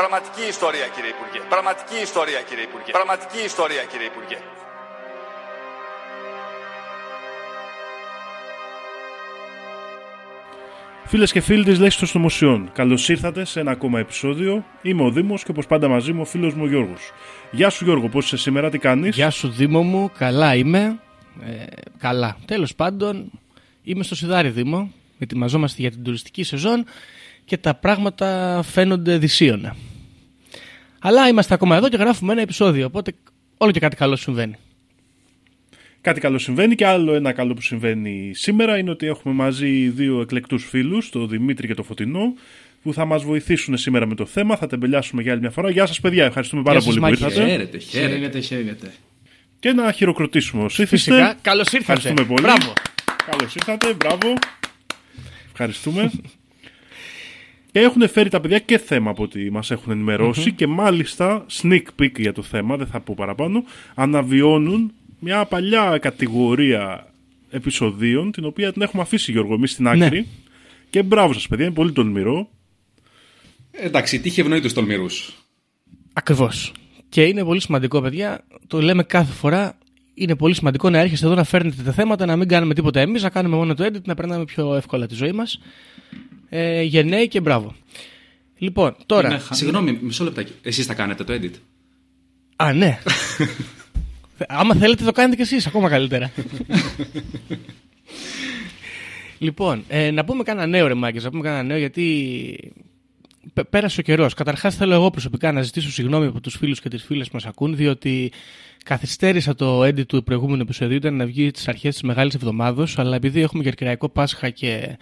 Πραγματική ιστορία κύριε Υπουργέ. Πραγματική ιστορία κύριε Υπουργέ. Πραγματική ιστορία κύριε Υπουργέ. Φίλες και φίλοι της Λέξης των Συνωμοσιών, καλώς ήρθατε σε ένα ακόμα επεισόδιο. Είμαι ο Δήμος και όπως πάντα μαζί μου ο φίλος μου ο Γιώργος. Γεια σου Γιώργο, πώς είσαι σήμερα, τι κάνεις; Γεια σου Δήμο μου, καλά είμαι. Ε, καλά. Τέλος πάντων, είμαι στο Σιδάρι Δήμο. Ετοιμαζόμαστε για την τουριστική σεζόν και τα πράγματα φαίνονται δυσίωνα. Αλλά είμαστε ακόμα εδώ και γράφουμε ένα επεισόδιο, οπότε όλο και κάτι καλό συμβαίνει. Κάτι καλό συμβαίνει και άλλο ένα καλό που συμβαίνει σήμερα είναι ότι έχουμε μαζί δύο εκλεκτούς φίλους, τον Δημήτρη και τον Φωτεινό, που θα μας βοηθήσουν σήμερα με το θέμα. Θα τεμπελιάσουμε για άλλη μια φορά. Γεια σας παιδιά, ευχαριστούμε πάρα Γεια σας, πολύ που Μάκη. ήρθατε. Χαίρετε, χαίρετε. Χαίρετε, χαίρετε. Και να χειροκροτήσουμε όσοι ήρθατε. Φυσικά, καλώς ήρθατε. Ευχαριστούμε πολύ. Μπράβο. Καλώς ήρθατε, μπράβο. Ευχαριστούμε. Και έχουν φέρει τα παιδιά και θέμα από ό,τι μας έχουν ενημερώσει και μάλιστα sneak peek για το θέμα, δεν θα πω παραπάνω, αναβιώνουν μια παλιά κατηγορία επεισοδίων την οποία την έχουμε αφήσει Γιώργο εμείς στην άκρη Ναι. και μπράβο σας παιδιά, είναι πολύ τολμηρό. Εντάξει, τύχη ευνοεί τους τολμηρούς. Ακριβώς. Και είναι πολύ σημαντικό, παιδιά, το λέμε κάθε φορά, είναι πολύ σημαντικό να έρχεστε εδώ να φέρνετε τα θέματα, να μην κάνουμε τίποτα εμείς, να κάνουμε μόνο το edit, να περνάμε πιο εύκολα τη ζωή μας. Ε, γενναίοι και μπράβο. Λοιπόν, τώρα... Συγγνώμη, μισό λεπτάκι. Εσείς θα κάνετε το edit; Α, ναι. Άμα θέλετε το κάνετε κι εσείς, ακόμα καλύτερα. λοιπόν, ε, να πούμε κανένα νέο ρε Μάγκες, να πούμε κανένα νέο γιατί πε- πέρασε ο καιρός. Καταρχάς θέλω εγώ προσωπικά να ζητήσω συγγνώμη από τους φίλους και τις φίλες που μας ακούν, διότι καθυστέρησα το edit του προηγούμενου επεισοδίου, ήταν να βγει τις αρχές της Μεγάλης Εβδομάδος, αλλά επειδή έχουμε κερκυραϊκό Πάσχα και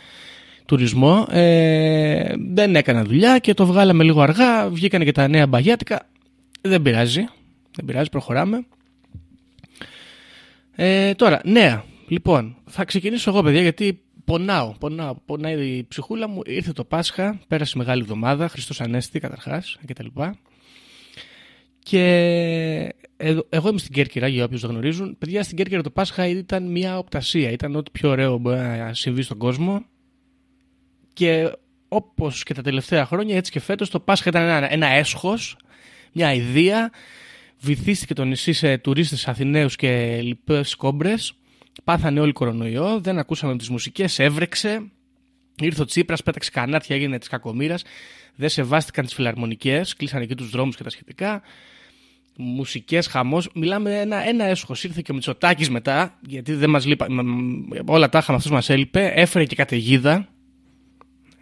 τουρισμό, ε, δεν έκανα δουλειά και το βγάλαμε λίγο αργά, βγήκαν και τα νέα μπαγιάτικα, δεν πειράζει, δεν πειράζει, προχωράμε. Ε, τώρα, νέα. Λοιπόν, θα ξεκινήσω εγώ, παιδιά, γιατί πονάω. Πονάω. Πονάει η ψυχούλα μου. Ήρθε το Πάσχα, πέρασε η μεγάλη εβδομάδα, Χριστός Ανέστη καταρχάς κτλ. Και εγώ, εγώ είμαι στην Κέρκυρα, για όποιους δεν γνωρίζουν. Παιδιά, στην Κέρκυρα το Πάσχα ήταν μια οπτασία. Ήταν ό,τι πιο ωραίο μπορεί να συμβεί στον κόσμο. Και όπως και τα τελευταία χρόνια, έτσι και φέτος το Πάσχα ήταν ένα, ένα έσχος, μια ιδέα. Βυθίστηκε το νησί σε τουρίστες Αθηναίους και λοιπές κόμπρες. Πάθανε όλοι κορονοϊό, δεν ακούσαμε τις μουσικές, έβρεξε. Ήρθε ο Τσίπρας, πέταξε κανάτια, έγινε της κακομήρας. Δεν σεβάστηκαν τις φιλαρμονικές, κλείσανε εκεί τους δρόμους και τα σχετικά. Μουσικές, χαμός. Μιλάμε ένα, ένα έσχος. Ήρθε και ο Μητσοτάκης μετά, γιατί δεν μας λείπα, μ, μ, όλα τα είχαμε, αυτός μας έλειπε. Έφερε και καταιγίδα.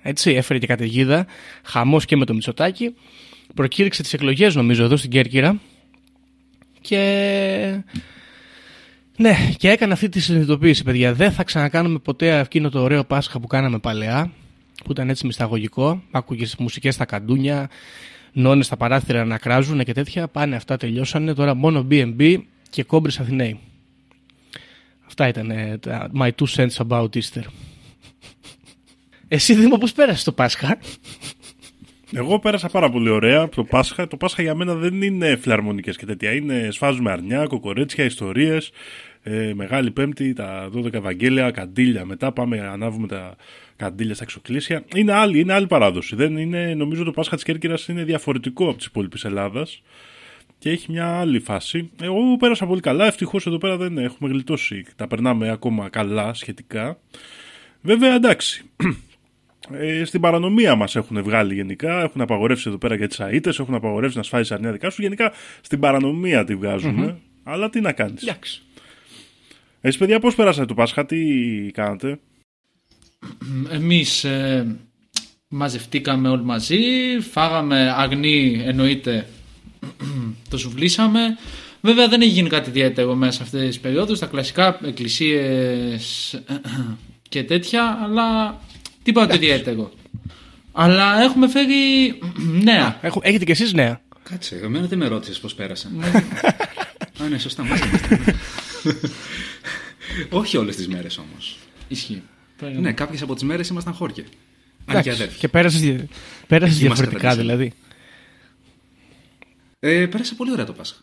Έτσι, έφερε και καταιγίδα. Χαμός και με το Μητσοτάκη. Προκήρυξε τις εκλογές νομίζω εδώ στην Κέρκυρα. Και... Ναι, και έκανα αυτή τη συνειδητοποίηση, παιδιά. Δεν θα ξανακάνουμε ποτέ εκείνο το ωραίο Πάσχα που κάναμε παλαιά, που ήταν έτσι μυσταγωγικό. Άκουγες μουσικές στα καντούνια, νόνες στα παράθυρα να κράζουν και τέτοια. Πάνε αυτά, τελειώσανε. Τώρα μόνο BNB και κόμπρες Αθηναίοι. Αυτά ήταν ε, τα my two cents about Easter. Εσύ Δήμο πώς πέρασε το Πάσχα; Εγώ πέρασα πάρα πολύ ωραία το Πάσχα. Το Πάσχα για μένα δεν είναι φιλαρμονικές και τέτοια. Είναι σφάζουμε αρνιά, κοκορέτσια, ιστορίες. Ε, Μεγάλη Πέμπτη, τα 12 Ευαγγέλια, καντήλια. Μετά πάμε, ανάβουμε τα καντήλια στα εξοκλήσια. Είναι άλλη, είναι άλλη παράδοση. Δεν είναι, νομίζω το Πάσχα της Κέρκυρας είναι διαφορετικό από τις υπόλοιπες Ελλάδας και έχει μια άλλη φάση. Εγώ πέρασα πολύ καλά. Ευτυχώς εδώ πέρα δεν έχουμε γλιτώσει. Τα περνάμε ακόμα καλά σχετικά. Βέβαια, εντάξει. Ε, στην παρανομία μας έχουν βγάλει γενικά. Έχουν απαγορεύσει εδώ πέρα και τις αίτες, έχουν απαγορεύσει να σφάει αρνιά δικά σου. Γενικά στην παρανομία τη βγαζουν Αλλά τι να κάνεις. Εντάξει. Εσείς, παιδιά, πώς περάσατε το Πάσχα, τι κάνατε; Εμείς ε, μαζευτήκαμε όλοι μαζί, φάγαμε αγνή εννοείται, το σουβλήσαμε. Βέβαια δεν έχει γίνει κάτι ιδιαίτερο μέσα σε αυτές τις περιόδους, τα κλασικά εκκλησίες και τέτοια, αλλά τίποτα ιδιαίτερο. Αλλά έχουμε φέρει νέα. Έχω, έχετε κι εσείς νέα; Κάτσε, εμένα δεν με ρώτησες πώς πέρασα. Α, ναι, σωστά, μαζί είμαστε. Όχι όλες τις μέρες όμως. Ισχύει. Ναι, κάποιες από τις μέρες ήμασταν χώρια. Αν και Εντάξει, αδέρφια. και πέρασες, δια- πέρασες Εκεί μας διαφορετικά καταλήξαμε. δηλαδή. Ε, πέρασε πολύ ωραία το Πάσχα.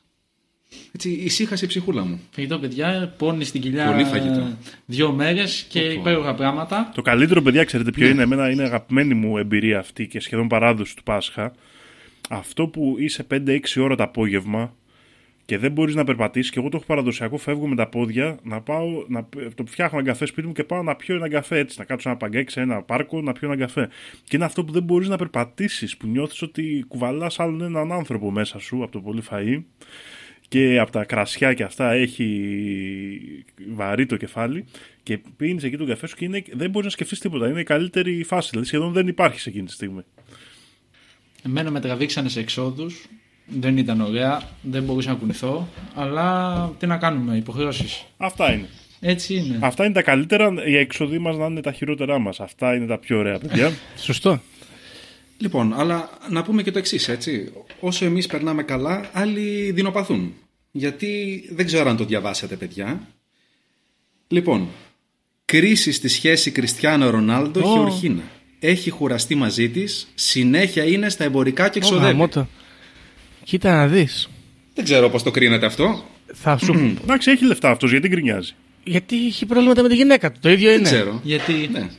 Έτσι, ησύχασε η ψυχούλα μου. Φαγητό παιδιά, πόνι στην κοιλιά Πολύ φαγητό. δύο μέρες και υπέροχα πράγματα. Το καλύτερο, παιδιά, ξέρετε ποιο είναι; Εμένα είναι αγαπημένη μου εμπειρία αυτή και σχεδόν παράδοση του Πάσχα. Αυτό που είσαι 5-6 ώρα το απόγευμα και δεν μπορείς να περπατήσεις. Και εγώ το έχω παραδοσιακό. Φεύγω με τα πόδια να πάω. Να, το φτιάχνω ένα καφέ σπίτι μου και πάω να πιω ένα καφέ έτσι. Να κάτσω ένα παγκέκι σε ένα πάρκο να πιω ένα καφέ. Και είναι αυτό που δεν μπορείς να περπατήσεις. Που νιώθεις ότι κουβαλάς άλλον έναν άνθρωπο μέσα σου από το πολύ φαΐ και από τα κρασιά και αυτά έχει βαρύ το κεφάλι και πίνεις εκεί τον καφέ σου και είναι, δεν μπορείς να σκεφτείς τίποτα. Είναι η καλύτερη φάση. Δηλαδή σχεδόν δεν υπάρχει σε εκείνη τη στιγμή. Εμένα με τραβήξανε σε εξόδους, δεν ήταν ωραία, δεν μπορούσα να κουνηθώ, αλλά τι να κάνουμε, υποχρεώσεις. Αυτά είναι. Έτσι είναι. Αυτά είναι τα καλύτερα. Οι έξοδοι μας να είναι τα χειρότερά μας. Αυτά είναι τα πιο ωραία, παιδιά. Σωστό. Λοιπόν, αλλά να πούμε και το εξής, έτσι. Όσο εμείς περνάμε καλά, άλλοι δεινοπαθούν. Γιατί δεν ξέρω αν το διαβάσατε, παιδιά. Λοιπόν, κρίση στη σχέση Κριστιανό Ρονάλντο Ω. Χεωρχίνα. Έχει χουραστεί μαζί της, συνέχεια είναι στα εμπορικά και Ω, εξοδεύει. γαμώτο. Κοίτα να δεις. Δεν ξέρω πώς το κρίνετε αυτό. Θα σου... Εντάξει, έχει λεφτά αυτός, γιατί γκρινιάζει; Γιατί έχει προβλήματα με τη γυναίκα του. Το ίδιο Δεν είναι. ξέρω. Γιατί Ναι.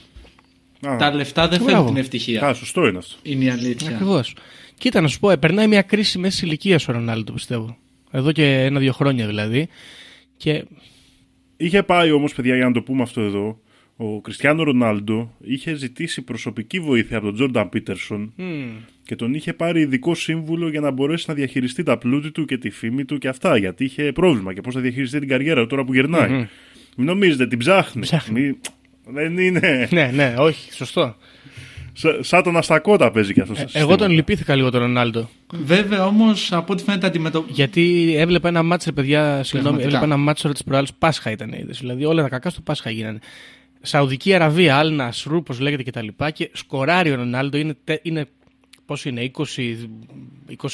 Α, τα λεφτά δεν Μπράβο. φέρνουν την ευτυχία. α, σωστό είναι αυτό. Είναι η αλήθεια. Ακριβώς. Κοίτα να σου πω, ε, περνάει μια κρίση μέσης ηλικίας ο Ρονάλντο, πιστεύω. Εδώ και ένα-δύο χρόνια δηλαδή. Και Είχε πάει όμως, παιδιά, για να το πούμε αυτό εδώ, ο Κριστιανό Ρονάλντο είχε ζητήσει προσωπική βοήθεια από τον Τζόρνταν Πίτερσον και τον είχε πάρει ειδικό σύμβουλο για να μπορέσει να διαχειριστεί τα πλούτη του και τη φήμη του και αυτά. Γιατί είχε πρόβλημα και πώς θα διαχειριστεί την καριέρα του τώρα που γυρνάει. Μην νομίζετε, την ψάχνει. Ψάχνει. Μη- Δεν είναι. ναι, ναι, όχι, σωστό. Σα- σαν τον Αστακότα παίζει και αυτός. Ε, εγώ τον λυπήθηκα λίγο τον Ρονάλντο. Βέβαια όμως από ό,τι φαίνεται αντιμετωπίζει. Γιατί έβλεπα ένα μάτσο, ρε παιδιά, συγγνώμη, Πραγματικά. έβλεπα ένα μάτσο της προάλλης Πάσχα ήταν. είδες. Δηλαδή όλα τα κακά στο Πάσχα γίνανε. Σαουδική Αραβία, Αλ Νασρού, όπω λέγεται κτλ. Και, και σκοράρει ο Ρονάλντο, είναι, τε- είναι πόσο είναι, 20,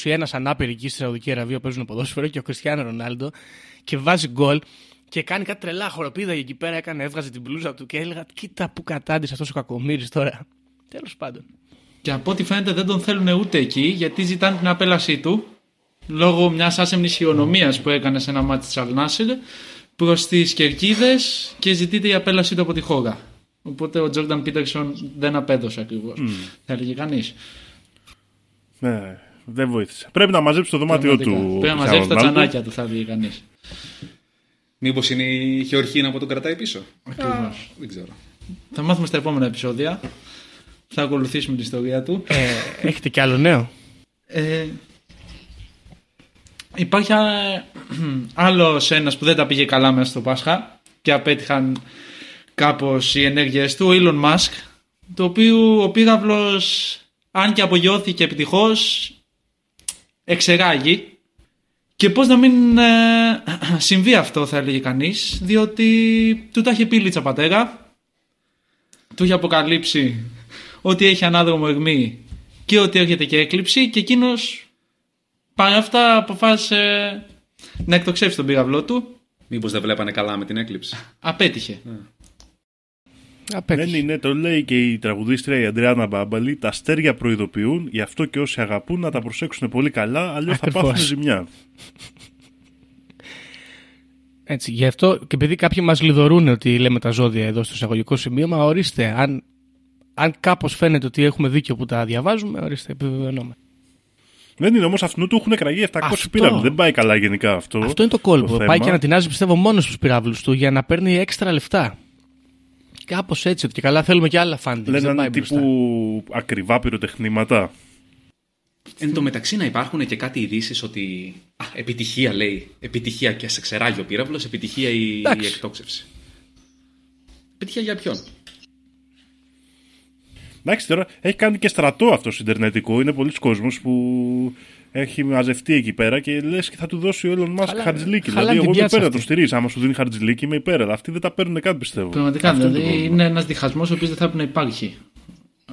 21 ανάπηροι εκεί στη Σαουδική Αραβία που παίζουν ποδόσφαιρο και ο Κριστιανό Ρονάλντο και βάζει γκολ και κάνει κάτι τρελά χοροπίδα εκεί πέρα. Έκανε, έβγαζε την μπλούζα του και έλεγα: Κοίτα που κατάντησε αυτός ο κακομοίρη τώρα. Τέλος πάντων. Και από ό,τι φαίνεται δεν τον θέλουν ούτε εκεί γιατί ζητάνε την απέλασή του λόγω μιας άσεμνη χειρονομία που έκανε σε ένα μάτι της Αλνάσιρ προς τις κερκίδες και ζητείται η απέλασή του από τη χώρα. Οπότε ο Τζόρνταν Πίτερσον δεν απέδωσε ακριβώς. Θα έλεγε κανείς. Ναι, δεν βοήθησε. Πρέπει να μαζέψει το δωμάτιό του. Πρέπει να ο μαζέψει τα Ρονάλντο. τσανάκια του, θα έλεγε κανείς. Μήπως είναι η Χεωρχίνα που τον κρατάει πίσω; Ακριβώς. Δεν ξέρω. Θα μάθουμε στα επόμενα επεισόδια. Θα ακολουθήσουμε την ιστορία του. Ε, έχετε κι άλλο νέο; Ε, υπάρχει α- άλλος ένας που δεν τα πήγε καλά μέσα στο Πάσχα και απέτυχαν κάπως οι ενέργειες του, ο Elon Musk, το οποίο ο πύραυλος, αν και απογειώθηκε επιτυχώς, εξεράγει. Και πώς να μην ε, συμβεί αυτό θα έλεγε κανείς, διότι του τα είχε πει Λίτσα πατέρα, του είχε αποκαλύψει ότι έχει ανάδρομο ερμή και ότι έρχεται και έκλειψη και εκείνος παρά αυτά αποφάσισε να εκτοξεύσει τον πύραυλό του. Μήπως δεν βλέπανε καλά με την έκλειψη; Απέτυχε. Απέτυχε. Δεν είναι, το λέει και η τραγουδίστρια η Αντριάννα Μπάμπαλη. Τα αστέρια προειδοποιούν, γι' αυτό και όσοι αγαπούν να τα προσέξουν πολύ καλά, αλλιώς θα Ακριβώς. πάθουν ζημιά. Έτσι, γι' αυτό και επειδή κάποιοι μας λιδωρούν ότι λέμε τα ζώδια εδώ στο εισαγωγικό σημείωμα, ορίστε, αν, αν κάπως φαίνεται ότι έχουμε δίκιο που τα διαβάζουμε, ορίστε, επιβεβαιώνουμε. Δεν είναι όμως αυτού του έχουν εκραγεί 700 Αυτό. πύραυλοι. Δεν πάει καλά γενικά αυτό. Αυτό είναι το κόλπο. θέμα. Πάει και ανατινάζει, πιστεύω, μόνος στου πυράβλους του για να παίρνει έξτρα λεφτά. Κάπως έτσι, ότι και καλά θέλουμε και άλλα funding. Λένε δεν να πάει είναι μπροστά. τύπου ακριβά πυροτεχνήματα. Εν τω μεταξύ να υπάρχουν και κάτι ειδήσεις ότι. Α, επιτυχία λέει. Επιτυχία και σε ξεράγει ο πύραυλος, επιτυχία η, η Εντάξει. εκτόξευση. Επιτυχία για ποιον; Εντάξει τώρα, έχει κάνει και στρατό αυτός Ιντερνετικό. Είναι πολλοί κόσμος που έχει μαζευτεί εκεί πέρα και λες και θα του δώσει ο Elon Musk Χαλά- χαρτζηλίκι. χαλάνε Δηλαδή, την εγώ είμαι πιάτσα υπέρ να αυτή. το στηρίζεις. Άμα σου δίνει χαρτζηλίκι, είμαι υπέρ. Αλλά αυτοί δεν τα παίρνουν καν, πιστεύω. Πραγματικά, Αυτό είναι το δηλαδή πρόβλημα. είναι ένας διχασμός ο οποίος δεν θα έπρεπε να υπάρχει.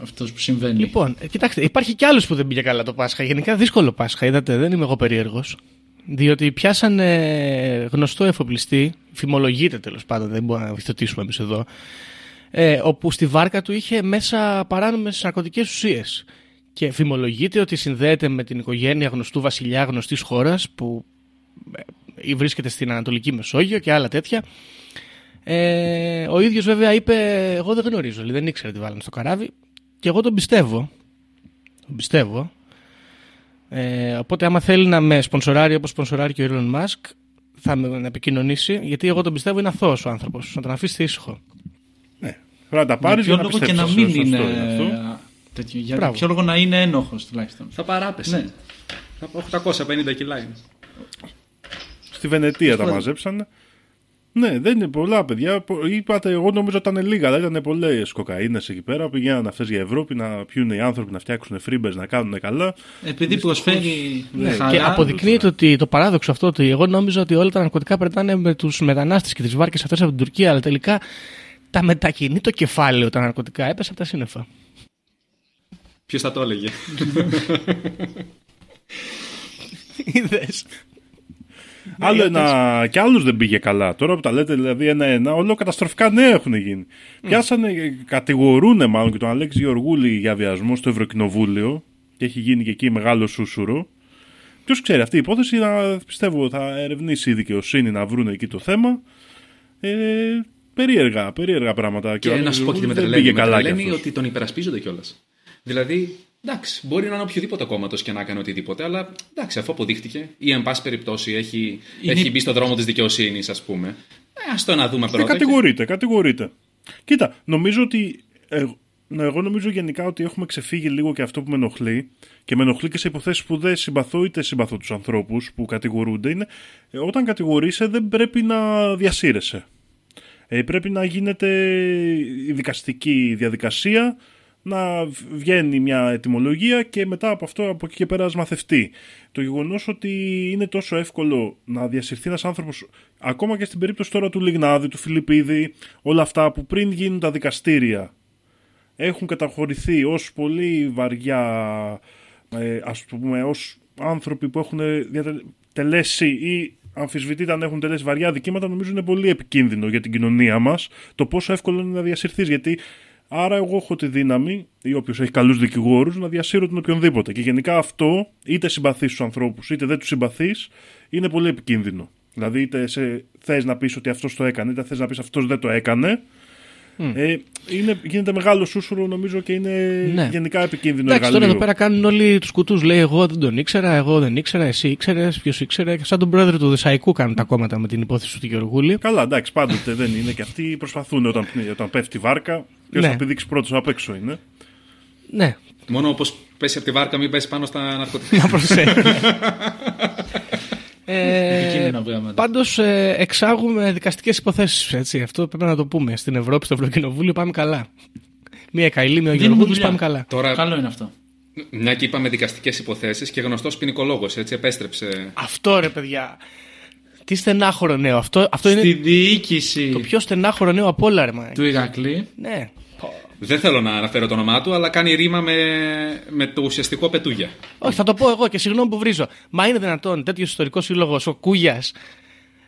Αυτός που συμβαίνει. Λοιπόν, ε, κοιτάξτε, υπάρχει κι άλλος που δεν πήγε καλά το Πάσχα. Γενικά δύσκολο Πάσχα, είδατε, δεν είμαι εγώ περίεργος. Διότι πιάσανε γνωστό εφοπλιστή, φημολογείται τέλος πάντων, δεν μπορούμε να βυθοτήσουμε εμείς εδώ, ε, όπου στη βάρκα του είχε μέσα παράνομες ναρκωτικές ουσίες. Και φημολογείται ότι συνδέεται με την οικογένεια γνωστού βασιλιά γνωστής χώρας που ε, βρίσκεται στην Ανατολική Μεσόγειο και άλλα τέτοια. Ε, ο ίδιος βέβαια είπε εγώ δεν γνωρίζω, λέει, δεν ήξερα τι βάλανε στο καράβι και εγώ τον πιστεύω. Τον πιστεύω. Ε, οπότε άμα θέλει να με σπονσοράρει όπως σπονσοράρει και ο Elon Musk θα με επικοινωνήσει γιατί εγώ τον πιστεύω είναι αθώος ο άνθρωπος. Να τον αφήσει ήσυχο. Πρέπει να τα Για πάρει για ποιο να λόγο και να πιστέψεις. μην Σωστό είναι. αυτό. τέτοιο; Για Μπράβο. ποιο λόγο να είναι ένοχος τουλάχιστον; Θα παράπεσε. Ναι. Θα 850 κιλά είναι. Στη Βενετία τα μαζέψανε. Ναι, δεν είναι πολλά παιδιά. Πο- Είπατε, εγώ νομίζω ότι ήταν λίγα, αλλά ήταν πολλές κοκαίνες εκεί πέρα. Πηγαίναν αυτές για Ευρώπη να πιούν οι άνθρωποι, να φτιάξουν φρίμπες, να κάνουν καλά. Επειδή προσφέρει Ναι, χαρά. και αποδεικνύεται ότι το παράδοξο αυτό ότι εγώ νόμιζα ότι όλα τα ναρκωτικά περνάνε με τους μετανάστες και τις βάρκες αυτές από την Τουρκία αλλά τελικά τα μετακινεί το κεφάλαιο τα ναρκωτικά έπεσε από τα σύννεφα. Ποιος θα το έλεγε; Είδες. Άλλο ένα, και άλλους δεν πήγε καλά. Τώρα που τα λέτε δηλαδή ένα-ένα, όλο καταστροφικά νέα έχουν γίνει. Πιάσανε, ε, κατηγορούν μάλλον και τον Αλέξη Γεωργούλη για βιασμό στο Ευρωκοινοβούλιο και έχει γίνει και εκεί μεγάλο σούσουρο. Ποιος ξέρει, αυτή η υπόθεση να, πιστεύω θα ερευνήσει η δικαιοσύνη να βρουν εκεί το θέμα. Ε, περίεργα, περίεργα πράγματα. Και ο να Αλέξης σου πω και τι με Γεωργούλης δεν τρελαίνει. πήγε Με καλά κι τρελαίνει αυτός. ότι τον υπερασπίζονται κιόλας. Δηλαδή, εντάξει, μπορεί να είναι οποιοδήποτε κόμματος και να κάνει οτιδήποτε, αλλά εντάξει, αφού αποδείχτηκε ή εν πάση περιπτώσει έχει, Είναι- έχει μπει στον δρόμο της δικαιοσύνης, ας πούμε. Ε, ας το να δούμε Ε, πρώτα. κατηγορείται, κατηγορείται. Κοίτα, νομίζω ότι. Ε, ναι, εγώ νομίζω γενικά ότι έχουμε ξεφύγει λίγο και αυτό που με ενοχλεί και με ενοχλεί και σε υποθέσεις που δεν συμπαθώ είτε συμπαθώ τους ανθρώπους που κατηγορούνται. Είναι ε, όταν κατηγορείσαι δεν πρέπει να διασύρεσαι. Ε, πρέπει να γίνεται η δικαστική διαδικασία, να βγαίνει μια ετοιμολογία και μετά από αυτό από εκεί και πέρα ας μαθευτεί. Το γεγονός ότι είναι τόσο εύκολο να διασυρθεί ένας άνθρωπος, ακόμα και στην περίπτωση τώρα του Λιγνάδη, του Φιλιππίδη, όλα αυτά που πριν γίνουν τα δικαστήρια έχουν καταχωρηθεί ως πολύ βαριά, ε, ας πούμε, ως άνθρωποι που έχουν διατε- τελέσει ή αμφισβητείται αν έχουν τελέσει βαριά δικήματα, νομίζω είναι πολύ επικίνδυνο για την κοινωνία μας το πόσο εύκολο είναι να διασυρθείς, γιατί άρα εγώ έχω τη δύναμη, ή όποιος έχει καλούς δικηγόρους, να διασύρω τον οποιονδήποτε. Και γενικά αυτό, είτε συμπαθείς τους ανθρώπους, είτε δεν τους συμπαθείς, είναι πολύ επικίνδυνο. Δηλαδή, είτε σε, θες να πεις ότι αυτός το έκανε, είτε θες να πεις αυτός δεν το έκανε, ε, είναι, γίνεται μεγάλο σούσουρο νομίζω και είναι Ναι. γενικά επικίνδυνο Εντάξει, τώρα εργαλείο. εδώ πέρα κάνουν όλοι τους κουτούς. Λέει: Εγώ δεν τον ήξερα, εγώ δεν ήξερα, εσύ ήξερες, ποιος ήξερε. Σαν τον πρόεδρο του Δεσαϊκού κάνουν τα κόμματα με την υπόθεση του Γεωργούλη. Καλά, εντάξει, πάντοτε δεν είναι και αυτοί προσπαθούν όταν, όταν πέφτει η βάρκα. Ποιο Ναι. θα πηδήξει πρώτος απ' έξω είναι. Ναι, Μόνο όπως πέσει από τη βάρκα, μην πέσει πάνω στα ναρκωτικά. να προσέχει. ε, Επικίνδυνα πράγματα. Πάντως εξάγουμε δικαστικές υποθέσεις. Αυτό πρέπει να το πούμε. Στην Ευρώπη, στο Ευρωκοινοβούλιο πάμε καλά. Μία καηλή, μία ο Δίνουμε Γεωργούλη δουλειά. πάμε καλά. Τώρα, Καλό είναι αυτό. μια και είπαμε δικαστικές υποθέσεις και γνωστός ποινικολόγος, έτσι επέστρεψε. Αυτό ρε παιδιά. Τι στενάχωρο νέο. Αυτό, αυτό Στη είναι διοίκηση το πιο στενάχωρο νέο από όλα, ρε μα. του Ηρακλή Ναι. Δεν θέλω να αναφέρω το όνομά του, αλλά κάνει ρήμα με, με το ουσιαστικό πετούγια. Όχι, θα το πω εγώ και συγγνώμη που βρίζω. Μα είναι δυνατόν τέτοιος ιστορικός σύλλογος, ο Κούγιας,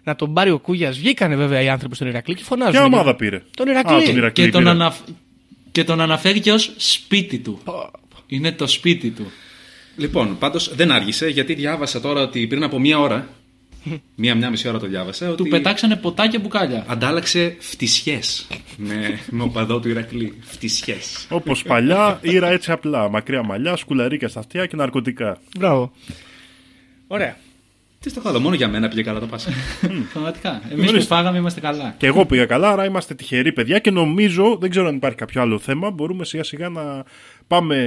να τον πάρει ο Κούγιας. Βγήκανε βέβαια οι άνθρωποι στον Ηρακλή και φωνάζουν. Ποια για- ομάδα πήρε; Τον Ηρακλή. Α, τον Ηρακλή και τον, πήρε. αναφ... και τον αναφέρει και ως σπίτι του. Είναι το σπίτι του. Λοιπόν, πάντως δεν άργησε, γιατί διάβασα τώρα ότι πριν από μία ώρα, μία-μία μισή ώρα το διάβασα, ότι Του πετάξανε ποτά και μπουκάλια. αντάλλαξε φτισιέ με, με οπαδό του Ηρακλή. Φτισιέ. Όπως παλιά, ήρα έτσι απλά. Μακριά μαλλιά, σκουλαρίκια στα αυτιά και ναρκωτικά. Μπράβο. Ωραία. Τι στο καλό, μόνο για μένα πήγε καλά το Πάσχα. Πραγματικά. Εμείς που φάγαμε είμαστε καλά. Και εγώ πήγα καλά, άρα είμαστε τυχεροί παιδιά και νομίζω, δεν ξέρω αν υπάρχει κάποιο άλλο θέμα, μπορούμε σιγά σιγά να πάμε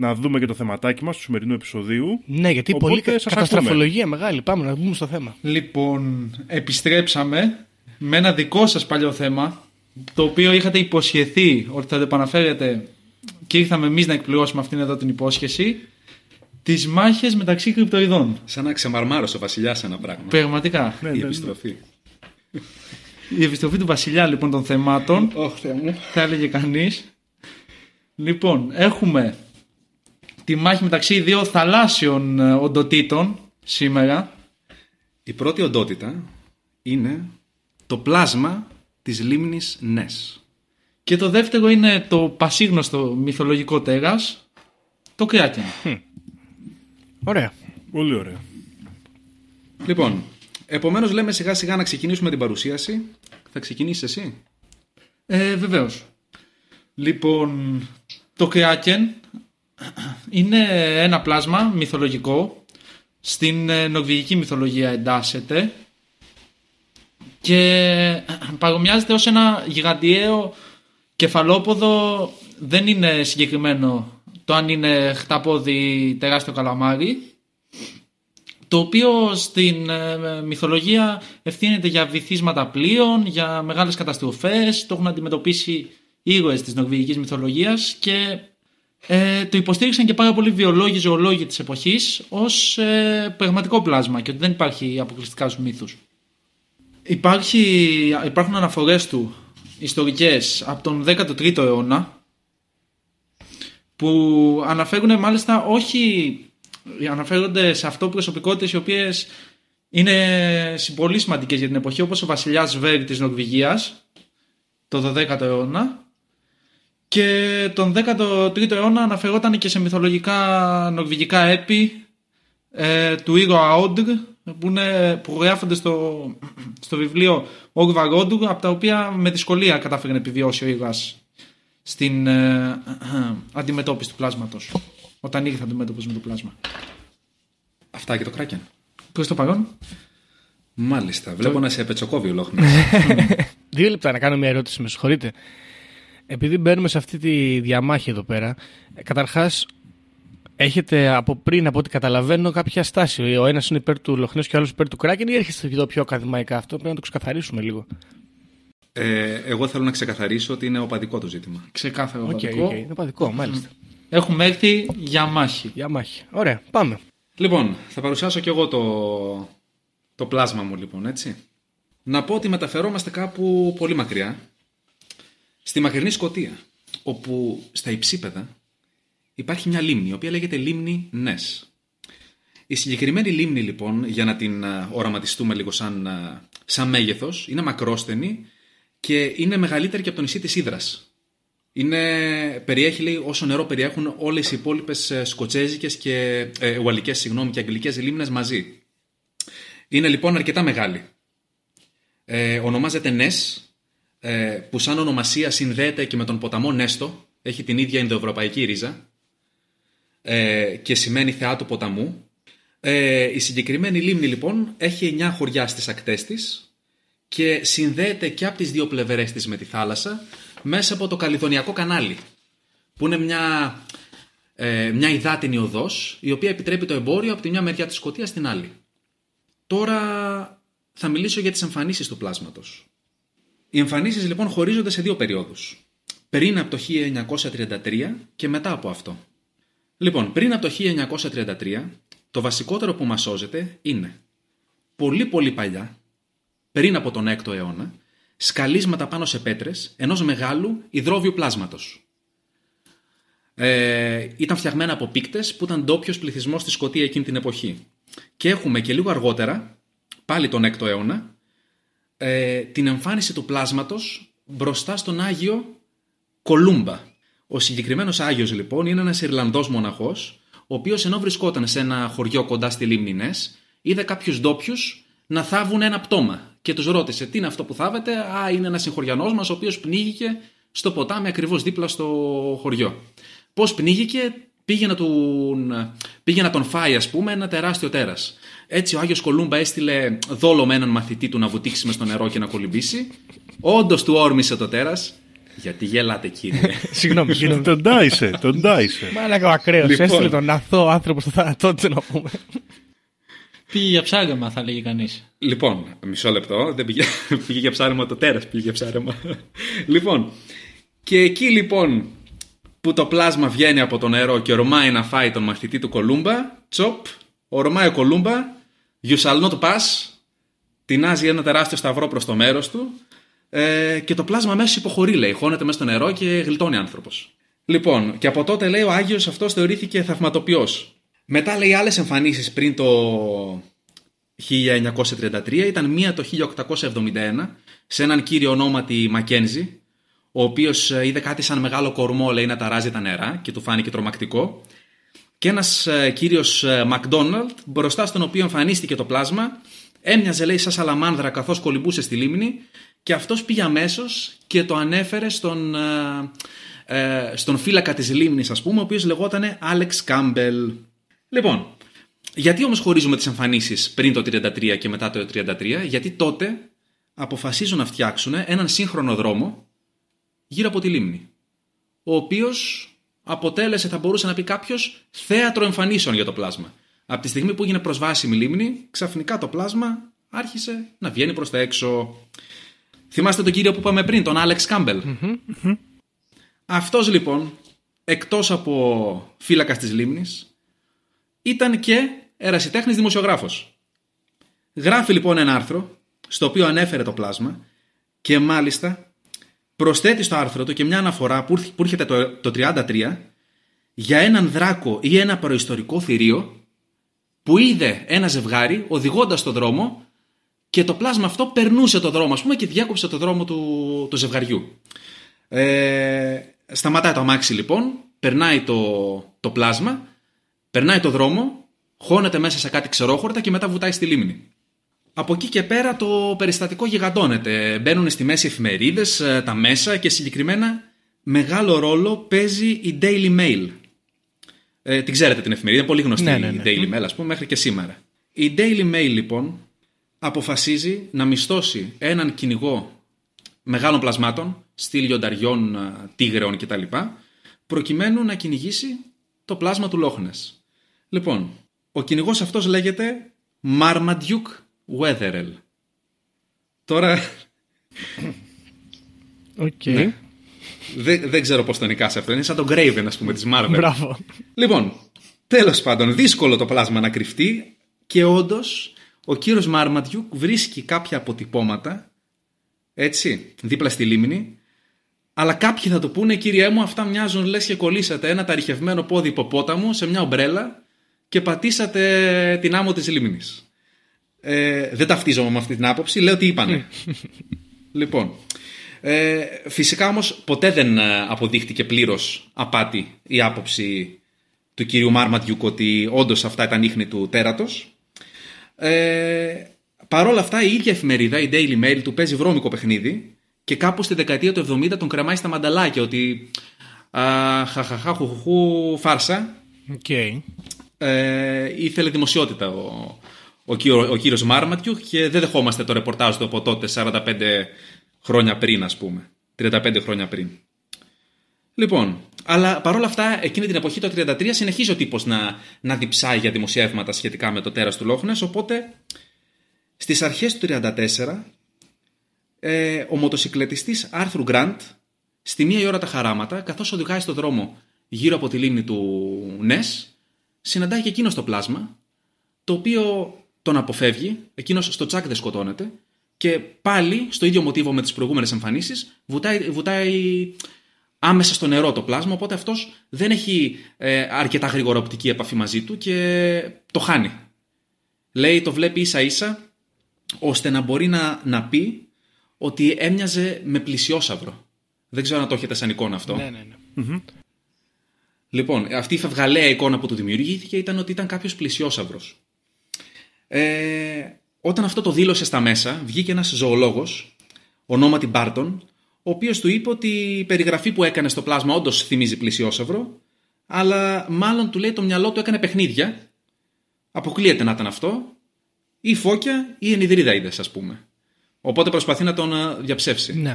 να δούμε και το θεματάκι μας του σημερινού επεισοδίου. Ναι, γιατί Οπότε πολύ κα- σας καταστραφολογία μεγάλη. Πάμε να μπούμε στο θέμα. Λοιπόν, επιστρέψαμε με ένα δικό σας παλιό θέμα, το οποίο είχατε υποσχεθεί ότι θα το επαναφέρετε και ήρθαμε εμείς να εκπληρώσουμε αυτήν εδώ την υπόσχεση. Τις μάχες μεταξύ κρυπτοειδών. Σαν να ξεμαρμάρωσε ο Βασιλιάς ένα πράγμα. Πραγματικά. Ναι, Η ναι, ναι. επιστροφή. Η επιστροφή του βασιλιά λοιπόν των θεμάτων, Ωχ, Θεέ μου. θα έλεγε κανείς. Λοιπόν, έχουμε τη μάχη μεταξύ δύο θαλάσσιων ε, οντοτήτων σήμερα. Η πρώτη οντότητα είναι το πλάσμα της λίμνης Νες. Και το δεύτερο είναι το πασίγνωστο μυθολογικό τέρας, το Κράκεν. Ωραία. Πολύ ωραία. Λοιπόν, επομένως λέμε σιγά σιγά να ξεκινήσουμε την παρουσίαση. Θα ξεκινήσεις εσύ; Ε, βεβαίως. Λοιπόν, το Κράκεν είναι ένα πλάσμα μυθολογικό. Στην ε, νορβηγική μυθολογία εντάσσεται και παρομοιάζεται ως ένα γιγαντιαίο κεφαλόποδο. Δεν είναι συγκεκριμένο το αν είναι χταπόδι τεράστιο καλαμάρι το οποίο στην ε, μυθολογία ευθύνεται για βυθίσματα πλοίων, για μεγάλες καταστροφές, το έχουν αντιμετωπίσει ήρωες της νορβηγικής μυθολογίας και ε, το υποστήριξαν και πάρα πολλοί βιολόγοι, ζωολόγοι της εποχής ως ε, πραγματικό πλάσμα και ότι δεν υπάρχει αποκλειστικά στους μύθους. Υπάρχει, υπάρχουν αναφορές του ιστορικές από τον 13ο αιώνα που αναφέρουν μάλιστα όχι αναφέρονται σε αυτό προσωπικότητες οι οποίες είναι συ- πολύ σημαντικές για την εποχή όπως ο βασιλιάς Βέρ της Νορβηγίας το 12ο αιώνα και τον 13ο αιώνα αναφερόταν και σε μυθολογικά νορβηγικά έπι ε, του ήρωα Όντρ που, είναι, που γράφονται στο, στο βιβλίο Όρβα Όντρ από τα οποία με δυσκολία κατάφερε να επιβιώσει ο ήρωας στην ε, αντιμετώπιση του πλάσματος όταν ήρθε αντιμέτωπος με το πλάσμα. Αυτά και το κράκεν. Προς το παρόν. Μάλιστα. Βλέπω να σε πετσοκόβει ολόκληρο. Δύο λεπτά να κάνω μια ερώτηση, με συγχωρείτε. Επειδή μπαίνουμε σε αυτή τη διαμάχη εδώ πέρα, ε, καταρχάς έχετε από πριν, από ό,τι καταλαβαίνω, κάποια στάση. Ο ένας είναι υπέρ του Λοχνές και ο άλλος υπέρ του Κράκεν ή έρχεστε εδώ πιο ακαδημαϊκά αυτό, πρέπει να το ξεκαθαρίσουμε λίγο. ε, εγώ θέλω να ξεκαθαρίσω ότι είναι οπαδικό το ζήτημα. Ξεκάθαρο OK, okay, OK, είναι οπαδικό, μάλιστα. Έχουμε έρθει για μάχη. Διαμάχη. Ωραία, πάμε. Λοιπόν, θα παρουσιάσω κι εγώ το, το πλάσμα μου λοιπόν, έτσι. Να πω ότι μεταφερόμαστε κάπου πολύ μακριά, στη μακρινή Σκοτία, όπου στα υψίπεδα υπάρχει μια λίμνη, η οποία λέγεται λίμνη Νες. Η συγκεκριμένη λίμνη λοιπόν, για να την α, οραματιστούμε λίγο σαν, α, σαν μέγεθος, είναι μακρόστενη και είναι μεγαλύτερη και από το νησί της Ήδρας. Είναι, περιέχει, λέει, όσο νερό περιέχουν όλες οι υπόλοιπες ε, σκοτσέζικες και ε, ουαλικές, συγγνώμη, και αγγλικές λίμνες μαζί. Είναι λοιπόν αρκετά μεγάλη. Ε, ονομάζεται Νες, ε, που σαν ονομασία συνδέεται και με τον ποταμό Νέστο, έχει την ίδια Ινδοευρωπαϊκή ρίζα ε, και σημαίνει θεά του ποταμού. Ε, η συγκεκριμένη λίμνη λοιπόν έχει 9 χωριά στις ακτές της και συνδέεται και από τις δύο πλευρές της με τη θάλασσα μέσα από το Καλυδονιακό κανάλι που είναι μια, ε, μια υδάτινη οδός η οποία επιτρέπει το εμπόριο από τη μια μεριά της Σκωτίας στην άλλη. Τώρα θα μιλήσω για τις εμφανίσεις του πλάσματος. Οι εμφανίσεις λοιπόν χωρίζονται σε δύο περιόδους. Πριν από το 1933 και μετά από αυτό. Λοιπόν, πριν από το 1933, το βασικότερο που μας σώζεται είναι πολύ πολύ παλιά, πριν από τον 6ο αιώνα, σκαλίσματα πάνω σε πέτρες ενός μεγάλου υδρόβιου πλάσματος. Ε, ήταν φτιαγμένα από πίκτες που ήταν ντόπιος πληθυσμός στη Σκωτία εκείνη την εποχή. Και έχουμε και λίγο αργότερα, πάλι τον 6ο αιώνα, ε, την εμφάνιση του πλάσματος μπροστά στον Άγιο Κολούμπα. Ο συγκεκριμένος Άγιος λοιπόν είναι ένας Ιρλανδός μοναχός, ο οποίος ενώ βρισκόταν σε ένα χωριό κοντά στη λίμνη Νες, είδε κάποιους ντόπιους να θάβουν ένα πτώμα και τους ρώτησε τι είναι αυτό που θάβετε, α είναι ένας συγχωριανός μας ο οποίος πνίγηκε στο ποτάμι ακριβώς δίπλα στο χωριό. Πώς πνίγηκε, πήγε να, τον, πήγε να τον φάει ας πούμε ένα τεράστιο τέρας. Έτσι ο Άγιος Κολούμπα έστειλε δόλο με έναν μαθητή του να βουτήξει μες στο νερό και να κολυμπήσει. Όντως του όρμησε το τέρας. Γιατί γελάτε κύριε. Συγγνώμη, συγγνώμη. Τον τάισε, τον τάισε. Μάλακα ο ακραίος. Λοιπόν. Έστειλε τον αθώο άνθρωπο στο θάνατό του να πούμε. Πήγε για ψάρεμα, θα λέγει κανείς. Λοιπόν, μισό λεπτό. Δεν πήγε, πήγε για ψάρεμα το τέρας, πήγε για ψάρεμα. λοιπόν, και εκεί λοιπόν που το πλάσμα βγαίνει από το νερό και ορμάει να φάει τον μαθητή του Κολούμπα, τσοπ, ορμάει ο Κολούμπα, you shall not pass, τεινάζει ένα τεράστιο σταυρό προς το μέρος του ε, και το πλάσμα μέσα υποχωρεί, λέει, χώνεται μέσα στο νερό και γλιτώνει άνθρωπος. Λοιπόν, και από τότε λέει ο Άγιος αυτός θεωρήθηκε θαυματοποιός. Μετά λέει άλλες εμφανίσεις πριν το 1933 ήταν μία το 1871 σε έναν κύριο ονόματι Μακένζι ο οποίος ε, είδε κάτι σαν μεγάλο κορμό λέει να ταράζει τα νερά και του φάνηκε τρομακτικό και ένας ε, κύριος ε, Μακδόναλτ μπροστά στον οποίο εμφανίστηκε το πλάσμα έμοιαζε λέει σαν σαλαμάνδρα καθώς κολυμπούσε στη λίμνη και αυτός πήγε αμέσως και το ανέφερε στον, ε, ε, στον φύλακα της λίμνης ας πούμε ο οποίος λεγόταν Άλεξ Κάμπελ. Λοιπόν, γιατί όμως χωρίζουμε τις εμφανίσεις πριν το 33 και μετά το 33 γιατί τότε αποφασίζουν να φτιάξουν έναν σύγχρονο δρόμο γύρω από τη λίμνη ο οποίος αποτέλεσε θα μπορούσε να πει κάποιος θέατρο εμφανίσεων για το πλάσμα. Από τη στιγμή που έγινε προσβάσιμη λίμνη ξαφνικά το πλάσμα άρχισε να βγαίνει προς τα έξω. Θυμάστε τον κύριο που είπαμε πριν, τον Άλεξ Κάμπελ; Αυτός λοιπόν, εκτός από φύλακας της λίμνης, ήταν και ερασιτέχνης δημοσιογράφος. Γράφει λοιπόν ένα άρθρο, στο οποίο ανέφερε το πλάσμα και μάλιστα προσθέτει στο άρθρο του και μια αναφορά που, ήρθε- που έρχεται το, το 33 για έναν δράκο ή ένα προϊστορικό θηρίο που είδε ένα ζευγάρι οδηγώντας το δρόμο και το πλάσμα αυτό περνούσε το δρόμο ας πούμε και διάκοψε το δρόμο του, του ζευγαριού. Ε, σταματάει το αμάξι λοιπόν, περνάει το, το πλάσμα, περνάει το δρόμο, χώνεται μέσα σε κάτι ξερόχορτα και μετά βουτάει στη λίμνη. Από εκεί και πέρα το περιστατικό γιγαντώνεται. Μπαίνουν στη μέση εφημερίδες, ε, τα μέσα και συγκεκριμένα μεγάλο ρόλο παίζει η Daily Mail. Ε, την ξέρετε την εφημερίδα, είναι πολύ γνωστή Ναι, ναι, ναι. η Daily Mail, ας πούμε, μέχρι και σήμερα. Η Daily Mail, λοιπόν, αποφασίζει να μισθώσει έναν κυνηγό μεγάλων πλασμάτων, στυλ λιονταριών, ε, τίγρεων κτλ. προκειμένου να κυνηγήσει το πλάσμα του Λόχνες. Λοιπόν, ο κυνηγός αυτός λέγεται Marmaduke Weatherell. Τώρα Οκ. Ναι. δεν, δεν ξέρω πώς το νικάσει αυτό. Είναι σαν τον Kraven, ας πούμε, της Marvel. Μπράβο. Λοιπόν, τέλος πάντων, δύσκολο το πλάσμα να κρυφτεί και όντως ο κύριος Μάρματιουκ βρίσκει κάποια αποτυπώματα, έτσι, δίπλα στη λίμνη, αλλά κάποιοι θα του πούνε, κύριέ μου, αυτά μοιάζουν λες και κολλήσατε ένα ταριχευμένο πόδι υποπόταμου σε μια ομπρέλα και πατήσατε την άμμο της λίμνης. Ε, δεν ταυτίζομαι με αυτή την άποψη, λέω τι είπανε. λοιπόν, ε, φυσικά όμως ποτέ δεν ε, αποδείχτηκε πλήρως απάτη η άποψη του κυρίου Μάρματιουκ ότι όντως αυτά ήταν ίχνη του τέρατος. Ε, Παρ' όλα αυτά η ίδια εφημερίδα, η Daily Mail, του παίζει βρώμικο παιχνίδι και κάπου στη δεκαετία του 70 τον κρεμάει στα μανταλάκια ότι α, χαχαχά, χουχουχού, φάρσα. Οκ. Ε, ήθελε δημοσιότητα ο, ο, κύριο, ο κύριος Μάρματιου και δεν δεχόμαστε το ρεπορτάζ του από τότε 45 χρόνια πριν ας πούμε. 35 χρόνια πριν. Λοιπόν, αλλά παρόλα αυτά εκείνη την εποχή το 33 συνεχίζει ο τύπος να, να διψάει για δημοσιεύματα σχετικά με το τέρας του Λόχνες οπότε στις αρχές του 34 ε, ο μοτοσυκλετιστής Άρθρου Γκραντ στη μία η ώρα τα χαράματα καθώς οδηγάει στο δρόμο γύρω από τη λίμνη του Νες συναντάει και εκείνο το πλάσμα το οποίο τον αποφεύγει, εκείνος στο τσάκ δεν σκοτώνεται και πάλι στο ίδιο μοτίβο με τις προηγούμενες εμφανίσεις βουτάει, βουτάει άμεσα στο νερό το πλάσμα οπότε αυτός δεν έχει ε, αρκετά γρήγορα οπτική επαφή μαζί του και το χάνει. Λέει το βλέπει ίσα ίσα ώστε να μπορεί να, να πει ότι έμοιαζε με πλησιόσαυρο. Δεν ξέρω αν το έχετε σαν εικόνα αυτό. Ναι, ναι, ναι. Λοιπόν, αυτή η φευγαλαία εικόνα που του δημιουργήθηκε ήταν ότι ήταν κάποιος πλησιόσαυρος. Ε, όταν αυτό το δήλωσε στα μέσα, βγήκε ένας ζωολόγος, ονόματι Μπάρτον, ο οποίος του είπε ότι η περιγραφή που έκανε στο πλάσμα όντως θυμίζει πλησιόσαυρο, αλλά μάλλον του λέει το μυαλό του έκανε παιχνίδια. Αποκλείεται να ήταν αυτό. Ή φώκια ή ενιδρίδα είδε, ας πούμε. Οπότε προσπαθεί να τον α, διαψεύσει. Ναι.